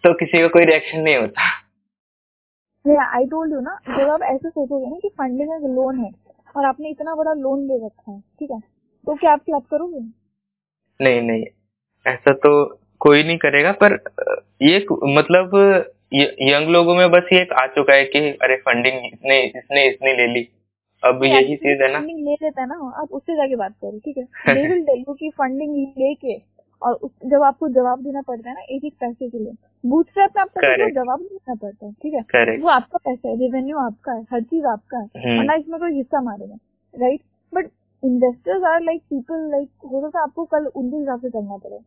तो किसी का को कोई रिएक्शन नहीं होता आई टोल्ड यू ना जब आप ऐसे सोचोगे ना कि फंडिंग एक लोन है और आपने इतना बड़ा लोन ले रखा है ठीक है? तो क्या आप क्लब करोगे? नहीं नहीं ऐसा तो कोई नहीं करेगा पर ये मतलब यंग लोगों में बस ये एक आ चुका है कि अरे फंडिंग इसने इसने इसने ले ली। अब यही चीज़ है ना। फंडिंग ले लेता है ना आप उससे जाके बात करो ठीक है? दे विल टेल यू कि फंडिंग लेके और उस, जब आपको जवाब देना पड़ता है ना एक एक पैसे के लिए बूटस्ट्रैप में आपको किसी को Correct. जवाब देना पड़ता है ठीक है? वो आपका पैसा है रेवेन्यू आपका है हर चीज़ आपका है हम्म। और ना इसमें कोई हिस्सा मारेगा right but investors are like people like हो सकता है आपको कल उनके हिसाब से चलना पड़े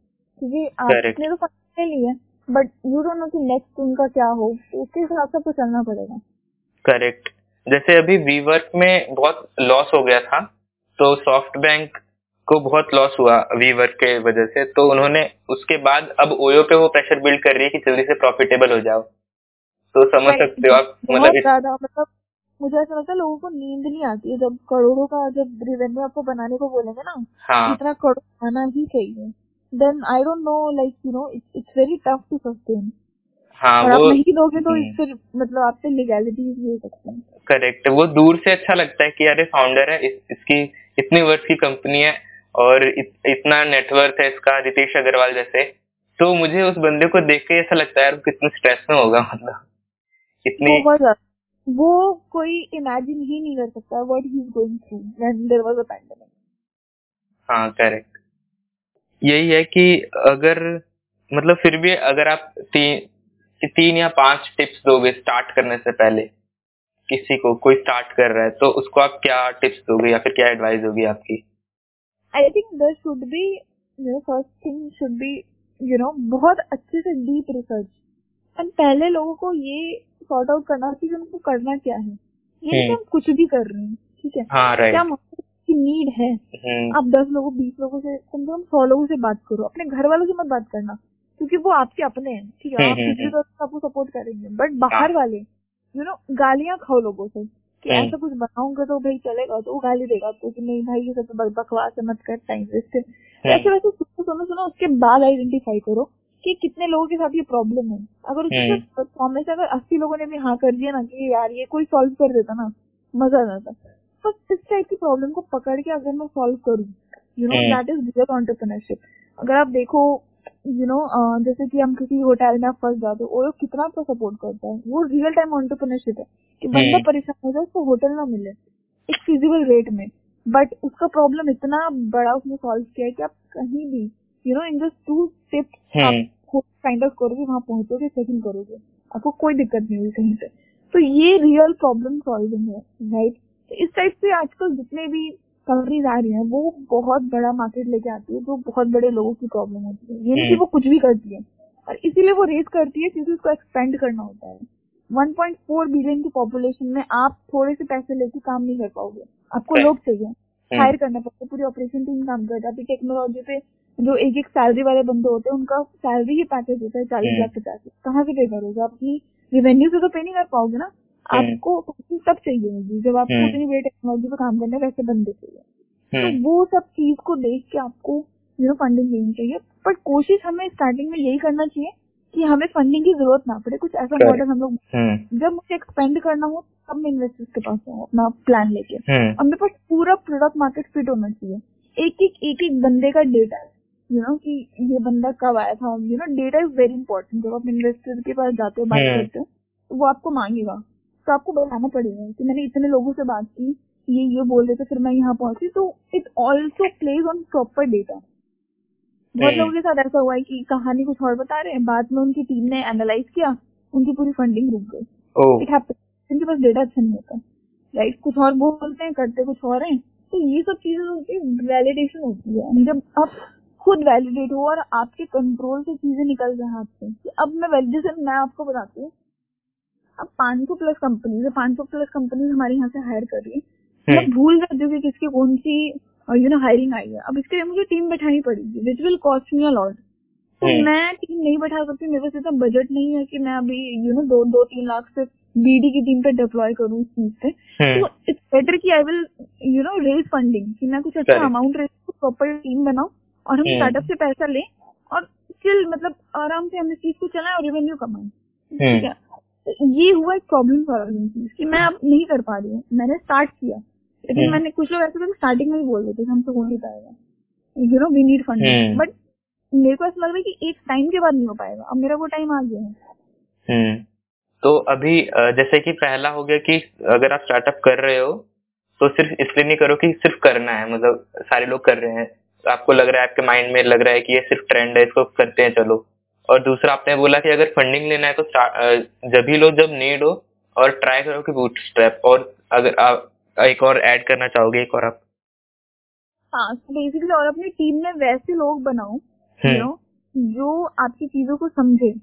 क्योंकि आपने तो फंड ले लिया बट यू डोंट नो कि नेक्स्ट उनका क्या हो उसके हिसाब से आपको चलना पड़ेगा। करेक्ट जैसे अभी वीवर्क में बहुत लॉस हो गया था तो सॉफ्ट बैंक को बहुत लॉस हुआ वीवर्क के वजह से तो उन्होंने उसके बाद अब ओयो पे वो प्रेशर बिल्ड कर रही है कि जल्दी से प्रॉफिटेबल हो जाओ। तो समझ सकते हो आप मतलब ज़्यादा मतलब मुझे ऐसा लगता है लोगों को नींद नहीं आती है जब करोड़ों का जब रेवेन्यू आपको बनाने को बोलेंगे ना हाँ। इतना करोड़ आना ही चाहिए। Then I don't know like you know it's very tough to sustain हाँ और आप वो नहीं दोगे तो हम्म। फिर मतलब आपसे लीगैलिटीज भी हो सकती हैं। करेक्ट वो दूर से अच्छा लगता है कि अरे फाउंडर है इस, इसकी इतनी वर्ष की कंपनी है और इत, इतना नेटवर्क है इसका रितेश अग्रवाल जैसे। तो मुझे उस बंदे को देख के ऐसा लगता है यार कितने स्ट्रेस में होगा मतलब। इतनी वो कोई इमेजिन ही नहीं कर सकता what he is going through when there was a pandemic हाँ करेक्ट यही है कि अगर मतलब फिर भी अगर आप तीन तीन या पाँच टिप्स दोगे स्टार्ट करने से पहले किसी को कोई स्टार्ट कर रहा है तो उसको आप क्या टिप्स दोगे या फिर क्या एडवाइस होगी आपकी? I think there should be first thing should be you know बहुत अच्छे से डीप रिसर्च एंड पहले लोगों को ये सॉर्ट आउट करना कि उनको करना क्या है. ये हम्म। हम कुछ भी कर रहे हैं ठीक है? हाँ क्या मार्केट की नीड है? हम्म. आप दस लोगों बीस लोगों से कम से कम सौ लोगों से बात करो. अपने घर वालों से मत बात करना क्योंकि वो आपके अपने हैं ठीक है? आप हम्म, हम्म, तरह आपको सपोर्ट करेंगे. बट बाहर वाले यू नो गालियाँ खाओ लोगों से. कि। ऐसा कुछ बनाऊँगा तो भाई चलेगा तो वो गाली देगा आपको कि नहीं भाई ये सब तो बकवास है मत कर टाइम वेस्ट ऐसे वैसे सुनो सुनो सुनो उसके बाद आइडेंटिफाई करो कि कितने लोगों के साथ ये प्रॉब्लम है। अगर उसके सौ में से अगर अस्सी लोगों ने भी हाँ कर दिया ना कि यार ये कोई सॉल्व कर देता ना मज़ा आ जाता। तो इस टाइप की प्रॉब्लम को पकड़ के अगर मैं सॉल्व करूँ you know. That is real entrepreneurship अगर आप देखो यू नो जैसे कि हम किसी होटल में फंस जाते हो वो कितना आपको सपोर्ट करता है। वो रियल टाइम ऑन्टरप्रनरशिप है कि बंदा हम्म। परेशान हो जाए उसको होटल ना मिले एक फिजिबल रेट में। बट उसका प्रॉब्लम इतना बड़ा उसने सॉल्व किया है कि आप कहीं भी you know in just two steps. आप फाइंड आउट करोगे वहाँ पहुंचोगे सेटिंग करोगे। आपको कोई दिक्कत नहीं हुई कहीं से। तो ये रियल प्रॉब्लम सॉल्विंग है राइट तो इस टाइप से आजकल जितने भी कंपनीज़ आ रही हैं वो बहुत बड़ा मार्केट लेके आती है जो बहुत बड़े लोगों की प्रॉब्लम होती है ये नहीं कि हम्म। वो कुछ भी करती है और इसीलिए वो रेस करती है क्योंकि उसको एक्सपेंड करना होता है 1.4 बिलियन की पॉपुलेशन में आप थोड़े से पैसे लेके काम नहीं कर पाओगे आपको लोग चाहिए हायर हम्म। करना पड़ता है पूरी ऑपरेशन टीम काम करता है टेक्नोलॉजी पे जो एक एक सैलरी वाले बंदे होते हैं उनका सैलरी ही पैकेज होता है चालीस हम्म। लाख पचास लाख कहाँ से पे करोगे अपनी रिवेन्यू से तो पे नहीं कर पाओगे ना। आपको तब चाहिए होगी। जब आपको इतनी बड़ी टेक्नोलॉजी पे काम करने वैसे बंदे चाहिए। तो वो सब चीज़ को देख के आपको यू नो फंडिंग लेनी चाहिए। बट कोशिश हमें स्टार्टिंग में यही करना चाहिए कि हमें फंडिंग की ज़रूरत ना पड़े। कुछ ऐसा मॉडल हम लोग हम्म। जब मुझे एक्सपेंड करना हो तब मैं इन्वेस्टर्स के पास जाऊँ अपना प्लान लेके। हम्म। और मेरे पास पूरा प्रोडक्ट मार्केट फिट होना चाहिए। एक एक एक एक बंदे का डेटा यू नो कि ये बंदा कब आया था। You know data is very important जब आप इन्वेस्टर के पास जाते हो बात हम्म। करते हो तो वो आपको मांगेगा। तो आपको बताना पड़ेगा कि मैंने इतने लोगों से बात की ये ये बोल रहे थे फिर मैं यहाँ पहुँची तो it also plays on proper data बहुत लोगों के साथ ऐसा हुआ है कि कहानी कुछ और बता रहे हैं बाद में उनकी टीम ने एनालाइज किया उनकी पूरी फंडिंग रुक गई। इट उनके पास डेटा अच्छा नहीं होता। राइट कुछ और बोलते हैं करते कुछ और है तो ये सब चीज़ें उनकी वैलिडेशन होती है। जब आप खुद वैलिडेट हो और आपके कंट्रोल से चीज़ें निकल जाए हाथ से अब मैं वैलिडेशन मैं आपको बताती हूँ अब 500 प्लस कंपनी है 500 प्लस कंपनी हमारे यहाँ से हायर कर रही है मैं भूल जाती हूँ कि किसकी कौन सी यू नो हायरिंग आई है। अब इसके लिए मुझे टीम बैठानी पड़ेगी। Which will cost me a lot तो hmm. मैं टीम नहीं बैठा सकती मेरे पास इतना बजट नहीं है कि मैं अभी यू नो दो दो तीन लाख से बीडी की टीम पे डिप्लॉय करूँ इस चीज़ पे hmm. तो इट्स बेटर कि I will you know raise funding कि मैं कुछ अच्छा अमाउंट रेज प्रॉपर टीम बनाऊ और हम स्टार्टअप. से पैसा लें और स्टिल मतलब आराम से हम इस चीज़ को चलाएँ और रेवेन्यू कमाएँ। ठीक है? तो ये हुआ एक प्रॉब्लम सॉल्विंग चीज़ कि मैं अब नहीं कर पा रही हूँ। मैंने स्टार्ट किया। लेकिन हम्म। मैंने कुछ लोग ऐसे थे स्टार्टिंग में ही बोल देते हमसे हो नहीं पाएगा। You know we need funding but मेरे को ऐसा लग रहा है कि एक टाइम के बाद नहीं हो पाएगा। अब मेरा वो टाइम आ गया है। हम्म। तो अभी जैसे कि पहला हो गया कि अगर आप स्टार्टअप कर रहे हो तो सिर्फ़ इसलिए नहीं करो कि सिर्फ़ करना है। मतलब सारे लोग कर रहे हैं। तो आपको लग रहा है आपके माइंड में लग रहा है कि ये सिर्फ़ ट्रेंड है इसको करते हैं चलो। और दूसरा आपने बोला कि अगर फंडिंग लेना है तो जब भी लो जब नीड हो और ट्राई करो कि बूट स्ट्रैप और अगर आप एक और ऐड करना चाहोगे एक और आप। हाँ बेसिकली और अपनी टीम में वैसे लोग बनाओ यू हम्म। नो जो आपकी चीज़ों को समझे।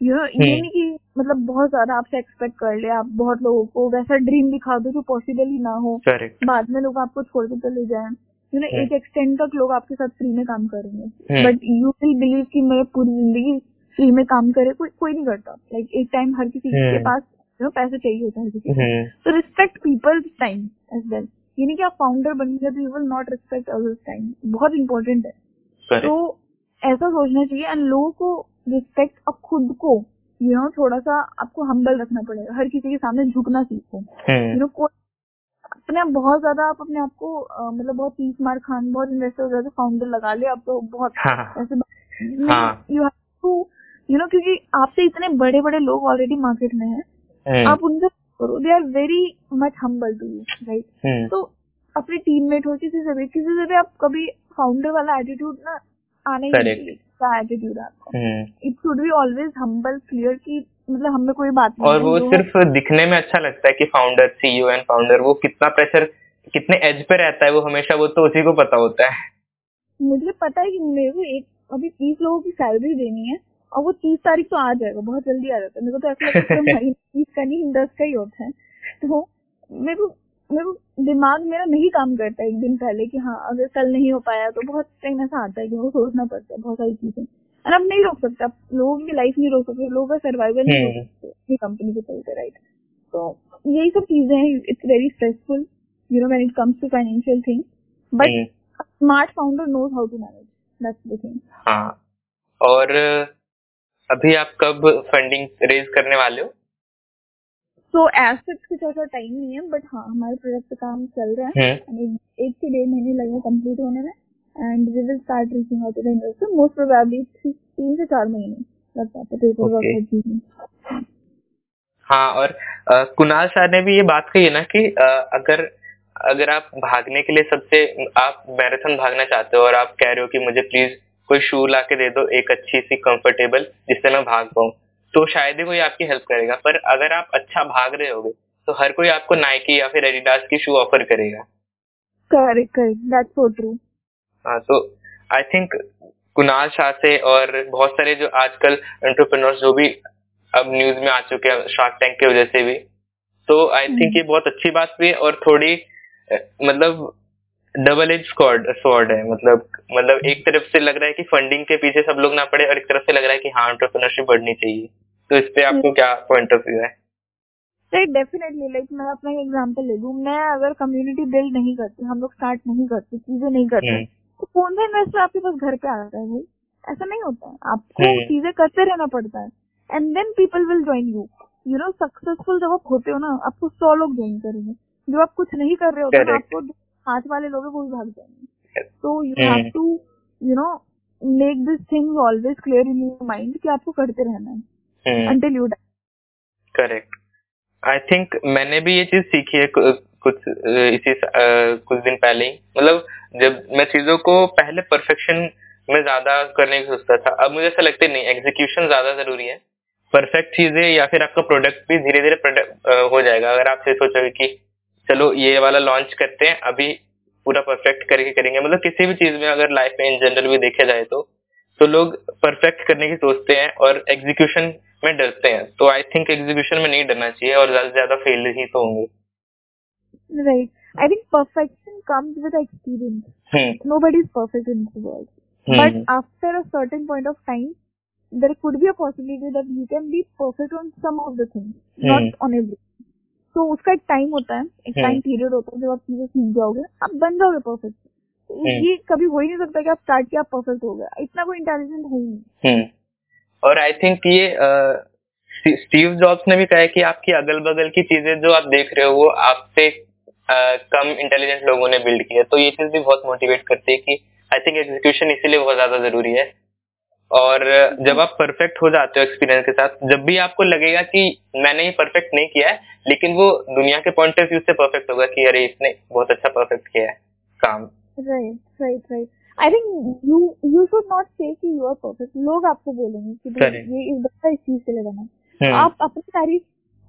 यू नो ये हम्म। नहीं कि मतलब बहुत ज़्यादा आपसे एक्सपेक्ट कर ले आप बहुत लोगों को वैसा ड्रीम दिखा दो जो पॉसिबल ही ना हो। बाद में लोग आपको छोड़ के चले जाए। यू नो एक एक्सटेंड तक लोग आपके साथ फ्री में काम करेंगे। बट यू विल बिलीव कि मैं पूरी ज़िंदगी फ्री में काम करे कोई कोई नहीं करता। लाइक like, एक टाइम हर किसी के हम्म। पास यू नो पैसे चाहिए होता है किसी को। तो respect people's time as well ये नहीं कि आप फाउंडर बन गए तो you will not respect others time बहुत इंपॉर्टेंट है। तो ऐसा सोचना चाहिए एंड लोगों को रिस्पेक्ट अब खुद को। यू नो थोड़ा सा आपको हम्बल रखना पड़ेगा। हर किसी के सामने झुकना सीखो। यू नो कोई अपने आप बहुत ज़्यादा आप अपने आप को मतलब बहुत तीस मार खान बहुत इन्वेस्टर फाउंडर लगा ले। आप तो बहुत हाँ। ऐसे you have to you know क्योंकि आपसे इतने बड़े बड़े लोग ऑलरेडी मार्केट में हैं। आप उनसे करो। They are very much humble to you right तो अपने टीम मेट हो किसी से भी किसी से भी आप कभी फाउंडर वाला एटीट्यूड ना आने ही का एटीट्यूड आपका। It should be always humble clear की मतलब हमें कोई बात नहीं और वो सिर्फ़ दिखने में अच्छा लगता है कि फाउंडर सीईओ एंड फाउंडर वो कितना प्रेशर कितने एज पे रहता है वो हमेशा वो तो उसी को पता होता है। मुझे पता है कि मेरे को एक अभी तीस लोगों की सैलरी देनी है। और वो तीस तारीख तो आ जाएगा बहुत जल्दी आ जाता है। मेरे को तो ऐसा लगता है [LAUGHS] तीस का नहीं दस का ही होता है। तो मेरे को मेरे को दिमाग मेरा नहीं काम करता एक दिन पहले कि हाँ अगर कल नहीं हो पाया तो बहुत टाइम ऐसा आता है कि वो सोचना पड़ता है बहुत सारी चीज़ें। और अब नहीं रोक सकते आप लोगों की लाइफ नहीं रोक सकते लोगों का सर्वाइवल नहीं रोक हम्म। सकते कंपनी के चलते राइट तो यही सब चीज़ें हैं it's very stressful you know when it comes to financial thing but smart founder knows how to manage that's the thing हाँ और अभी आप कब फंडिंग रेज करने वाले हो? तो एज कुछ ऐसा टाइम नहीं है बट हाँ हमारे प्रोजेक्ट पे काम चल रहा है। हम्म। एक से डेढ़ महीने लगे कंप्लीट होने में। And we will start reaching out to the investor most probably तीन से चार महीने लग जाते पेपर वर्क हाँ और कुणाल सर ने भी ये बात कही है ना कि आ, अगर अगर आप भागने के लिए सबसे आप मैराथन भागना चाहते हो और आप कह रहे हो कि मुझे प्लीज़ कोई शू ला के दे दो एक अच्छी सी कंफर्टेबल जिससे मैं भाग पाऊँ। तो शायद ही कोई आपकी हेल्प करेगा पर अगर आप अच्छा भाग रहे होगे तो हर कोई आपको नाइकी या फिर एडिडास की शू ऑफ़र करेगा। Correct correct that's so true हाँ तो आई थिंक कुणाल शाह से और बहुत सारे जो आजकल एंटरप्रेन्योर्स जो भी अब न्यूज़ में आ चुके हैं शार्क टैंक की वजह से भी। तो आई थिंक हम्म। ये बहुत अच्छी बात भी है और थोड़ी मतलब डबल एज स्कॉर्ड स्वॉर्ड है। मतलब मतलब एक तरफ़ से लग रहा है कि फंडिंग के पीछे सब लोग ना पड़े और एक तरफ़ से लग रहा है कि हाँ एंटरप्रेन्योरशिप बढ़नी चाहिए। तो इस पे आपको क्या पॉइंट ऑफ़ व्यू है? डेफिनेटली लाइक मैं अपना एग्जांपल ले लूँ। मैं अगर कम्युनिटी बिल्ड नहीं करती हम लोग स्टार्ट नहीं करते चीज़ें नहीं करते हम्म। तो कौन सा इन्वेस्टर आपके पास घर पे आता है भाई? ऐसा नहीं होता। है आपको हम्म। चीज़ें करते रहना पड़ता है। And then people will join you you know successful जब आप होते हो ना आपको सौ लोग ज्वाइन करेंगे। जब आप कुछ नहीं कर रहे होते आपको हाथ वाले लोग हैं वो भी भाग जाएँगे। तो you have to you know make this thing always clear in your mind कि आपको करते रहना है। Until you correct I think मैंने भी ये चीज़ सीखी है कुछ इसी कुछ दिन पहले ही। मतलब जब मैं चीज़ों को पहले परफेक्शन में ज़्यादा करने की सोचता था अब मुझे ऐसा लगता नहीं एग्जीक्यूशन ज़्यादा ज़रूरी है। परफेक्ट चीज़ें या फिर आपका प्रोडक्ट भी धीरे धीरे हो जाएगा। अगर आप ये सोचोगे कि चलो ये वाला लॉन्च करते हैं अभी पूरा परफेक्ट करके करेंगे। मतलब किसी भी चीज़ में अगर लाइफ में इन जनरल भी देखा जाए तो तो लोग परफेक्ट करने की सोचते हैं और एग्जीक्यूशन में डरते हैं। तो आई थिंक एग्जीक्यूशन में नहीं डरना चाहिए और ज़्यादा से ज़्यादा फेल ही तो होंगे। Right I think perfection comes with experience nobody is perfect in this world but after a certain point of time there could be a possibility that you can be perfect on some of the things, hmm. not on everything. तो उसका एक time होता है एक time hmm. Period होता है जब आप चीज़ें सीख जाओगे आप बन जाओगे परफेक्ट तो hmm. ये कभी हो ही नहीं सकता कि आप स्टार्ट किया आप परफेक्ट हो गया इतना कोई इंटेलिजेंट है ही नहीं। और आई थिंक ये स्टीव जॉब्स ने भी कहा है कि आपकी अगल बगल की चीज़ें जो आप देख रहे हो वो आपसे कम इंटेलिजेंट लोगों ने बिल्ड किया तो ये चीज़ भी बहुत मोटिवेट करती है कि आई थिंक एग्जीक्यूशन इसीलिए बहुत ज़्यादा ज़रूरी है। और जब आप परफेक्ट हो जाते हो एक्सपीरियंस के साथ जब भी आपको लगेगा कि मैंने ये परफेक्ट नहीं किया है लेकिन वो दुनिया के पॉइंट ऑफ़ व्यू से परफेक्ट होगा कि अरे इसने बहुत अच्छा परफेक्ट किया है काम। Right right right I think you you should not say कि यू आर परफेक्ट लोग आपको बोलेंगे कि ये इस बच्चा इस चीज़ के लिए बना हम्म। आप अपनी तारीफ़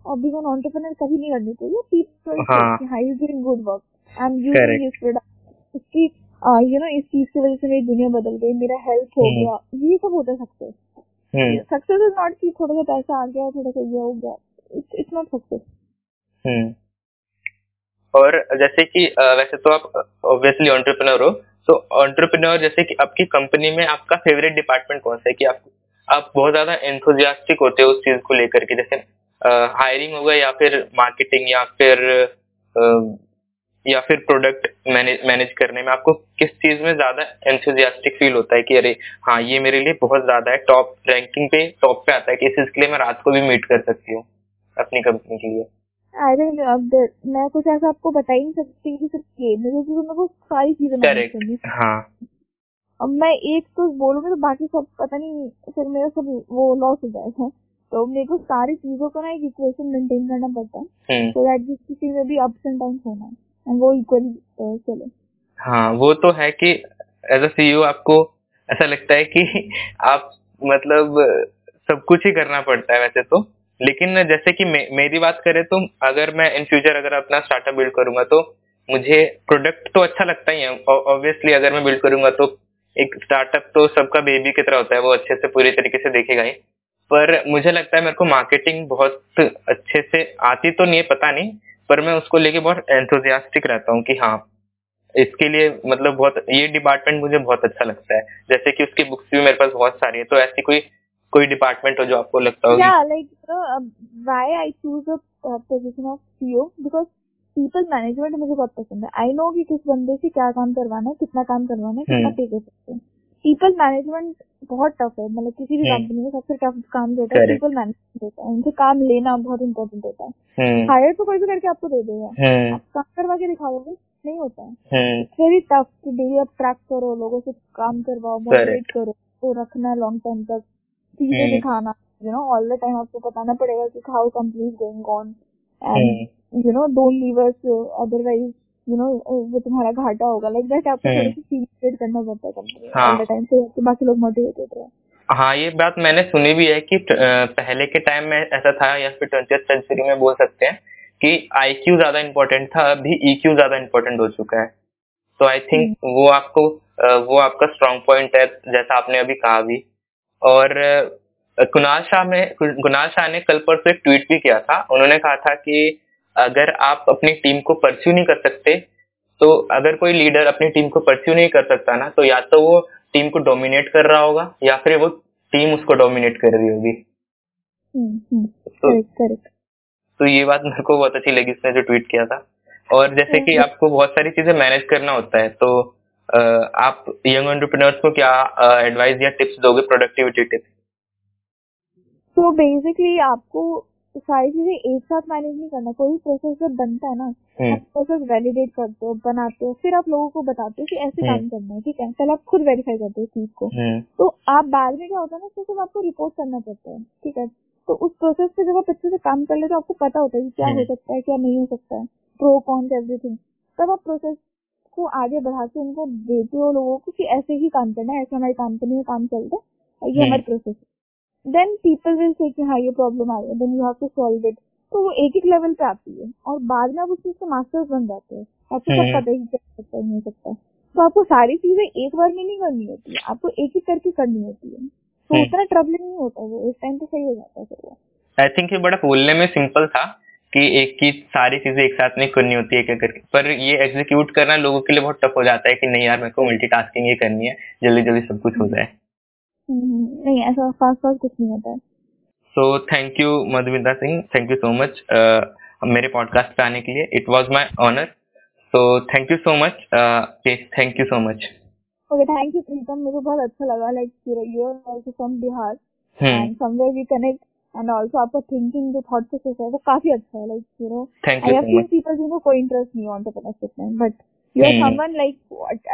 और भी वन ऑन्टरप्रेन्योर कभी नहीं करनी चाहिए। People high is doing good work and you this product उसकी यू नो इस चीज़ की वजह से मेरी दुनिया बदल गई मेरा हेल्थ हो हम्म। गया ये सब होता है सक्सेस सक्सेस इज़ नॉट कि थोड़ा सा पैसा आ गया थोड़ा सा ये हो गया इट्स नॉट सक्सेस और जैसे कि वैसे तो आप ऑब्वियसली ऑन्टरप्रिनर हो तो ऑन्टरप्रिनर जैसे कि आपकी कंपनी में आपका फेवरेट डिपार्टमेंट कौन सा है कि आप आप बहुत ज़्यादा एंथुजियास्टिक होते हो उस चीज़ को लेकर के जैसे हायरिंग होगा या फिर मार्केटिंग या फिर या फिर प्रोडक्ट मैनेज मैनेज करने में आपको किस चीज़ में ज़्यादा एंथुजियास्टिक फील होता है कि अरे हाँ ये मेरे लिए बहुत ज़्यादा है। टॉप रैंकिंग पे टॉप पे आता है कि इस चीज़ के लिए मैं रात को भी मीट कर सकती हूँ अपनी कंपनी के लिए। अरे अब मैं कुछ ऐसा आपको बता ही नहीं सकती कि सिर्फ़ ये मेरे को मेरे को सारी चीज़ें करनी हाँ। अब मैं एक तो बोलूँगी तो बाकी सब पता नहीं फिर मेरा सब वो लॉस हो जाएगा। तो मेरे को सारी चीज़ों को ना एक इक्वेशन मेंटेन करना पड़ता है। तो दैट जिस किसी में भी अप्स एंड डाउन होना। है वो इक्वली चले। हाँ वो तो है कि एज अ सीईओ आपको ऐसा लगता है कि [LAUGHS] आप मतलब सब कुछ ही करना पड़ता है वैसे तो। लेकिन जैसे कि मे, मेरी बात करें तो अगर मैं इन फ्यूचर अगर अपना स्टार्टअप बिल्ड करूँगा तो मुझे प्रोडक्ट तो अच्छा लगता ही है। ऑब्वियसली अगर मैं बिल्ड करूँगा तो एक स्टार्टअप तो सबका बेबी की तरह होता है वो अच्छे से पूरी तरीके से देखेगा ही। पर मुझे लगता है मेरे को मार्केटिंग बहुत अच्छे से आती तो नहीं है पता नहीं। पर मैं उसको लेके बहुत एंथुजियास्टिक रहता हूँ कि हाँ इसके लिए मतलब बहुत ये डिपार्टमेंट मुझे बहुत अच्छा लगता है। जैसे कि उसकी बुक्स भी मेरे पास बहुत सारी है तो ऐसी कोई कोई डिपार्टमेंट हो जो आपको लगता हो of पीपल मैनेजमेंट मुझे बहुत पसंद है। आई नो कि किस बंदे से क्या काम करवाना है कितना काम करवाना है कितना पे कर सकते हैं। पीपल मैनेजमेंट बहुत टफ है मतलब किसी भी कंपनी हम्म। में सबसे टफ काम जो होता है पीपल मैनेजमेंट होता है। उनसे काम लेना बहुत इंपॉर्टेंट होता है। Hire hmm. तो कोई भी करके आपको दे देगा। हम्म। आप काम करवा के दिखाओगे नहीं होता है। इट्स वेरी टफ कि डेली आप ट्रैक करो लोगों से काम करवाओ मोटिवेट करो तो रखना लॉन्ग टर्म तक। चीज़ें दिखाना you know all the time आपको बताना पड़ेगा कि how is going on and you know don't leave us otherwise you know वो तुम्हारा घाटा होगा। लाइक दैट आपको थोड़ा सा सीरियस करना पड़ता है कंपनी टाइम से बाकी लोग मोटिवेटेड रहे हाँ। ये बात मैंने सुनी भी है कि पहले के टाइम में ऐसा था या फिर ट्वेंटी सेंचुरी में बोल सकते हैं कि आई क्यू ज़्यादा इम्पोर्टेंट था अभी ई क्यू ज़्यादा इम्पोर्टेंट हो चुका है। तो आई थिंक हम्म। वो आपको वो आपका स्ट्रॉन्ग पॉइंट है जैसा आपने अभी कहा भी। और कुणाल शाह में कुणाल शाह ने कल परसों एक ट्वीट भी किया था। उन्होंने कहा था कि अगर आप अपनी टीम को परस्यू नहीं कर सकते तो अगर कोई लीडर अपनी टीम को परस्यू नहीं कर सकता ना तो या तो वो टीम को डोमिनेट कर रहा होगा या फिर वो टीम उसको डोमिनेट कर रही होगी। हम्म, हम्म, तो, तो ये बात मेरे को बहुत अच्छी लगी उसने जो ट्वीट किया था। और जैसे कि। आपको बहुत सारी चीज़ें मैनेज करना होता है तो आप यंग एंटरप्रेन्योर्स को क्या एडवाइस या टिप्स दोगे प्रोडक्टिविटी टिप्स तो बेसिकली आपको सारी चीज़ें एक साथ मैनेज नहीं करना कोई प्रोसेस जब बनता है ना हम्म। आप प्रोसेस वैलिडेट करते हो बनाते हो फिर आप लोगों को बताते हो कि ऐसे हम्म। काम करना है ठीक है? पहले आप खुद वेरीफाई करते हो चीज़ को। तो आप बाद में क्या होता है ना सिर्फ़ आपको रिपोर्ट करना पड़ता है ठीक है? तो उस प्रोसेस पे जब आप अच्छे से काम कर ले तो आपको पता होता है कि क्या हो सकता है क्या नहीं हो सकता है प्रो कॉन्स एवरीथिंग तब आप प्रोसेस को आगे बढ़ा के उनको देते हो लोगों को कि ऐसे ही काम करना है ऐसे हमारी कंपनी में काम चलता है ये हमारे प्रोसेस है। देन पीपल विल से कि हाँ ये प्रॉब्लम आ है then you have to solve it तो वो एक एक लेवल पे आती है और बाद में आप उस चीज़ के मास्टर्स बन जाते हैं। आपको सब हम्म। पता ही क्या सकता है नहीं सकता तो आपको सारी चीज़ें एक बार में नहीं करनी होती है आपको एक एक करके करनी होती है। तो हम्म। उतना ट्रबलिंग नहीं होता वो इस टाइम पे सही हो जाता है फिर वो। आई थिंक ये बड़ा बोलने में सिंपल था कि एक की सारी चीज़ें एक साथ नहीं करनी होती है एक करके। पर ये एग्जीक्यूट करना लोगों के लिए बहुत टफ हो जाता है कि नहीं यार मेरे को मल्टीटास्किंग ही करनी है जल्दी जल्दी सब कुछ हो जाए। हम्म, नहीं ऐसा फास्ट फास्ट कुछ नहीं होता है। So thank you Madhumita Singh thank you so much मेरे पॉडकास्ट पे आने के लिए it was my honour so thank you so much thank you so much okay thank you Pritam मुझे बहुत अच्छा लगा like you are also from Bihar and somewhere we connect and also आपका थिंकिंग जो थॉट प्रोसेस है वो काफ़ी अच्छा है like you know I have seen people जिनको कोई इंटरेस्ट नहीं एंटरप्रेन्योरशिप में. But you are hmm. someone like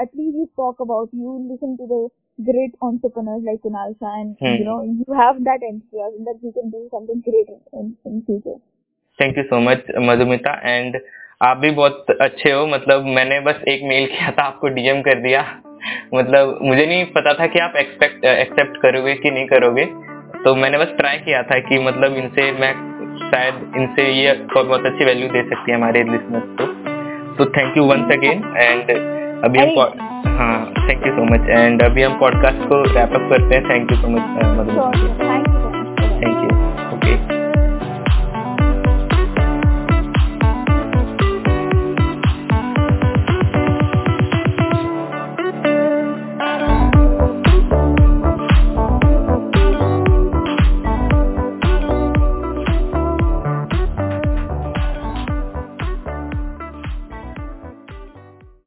at least you talk about you listen to the great entrepreneurs like Kunal Shah and hmm. you know you have that enthusiasm that you can do something great in, in, future. Thank you so much Madhumita and आप भी बहुत अच्छे हो. मतलब मैंने बस एक mail किया था आपको डीएम कर दिया. मतलब मुझे नहीं पता था कि आप एक्सपेक्ट एक्सेप्ट करोगे कि नहीं करोगे. तो मैंने बस ट्राई किया था कि मतलब इनसे मैं शायद इनसे ये बहुत अच्छी वैल्यू दे सकती है हमारे लिसनर्स को. तो thank you once again and अभी हम हाँ thank you so much and अभी हम पॉडकास्ट को रैपअप करते हैं. Thank you so much Madhur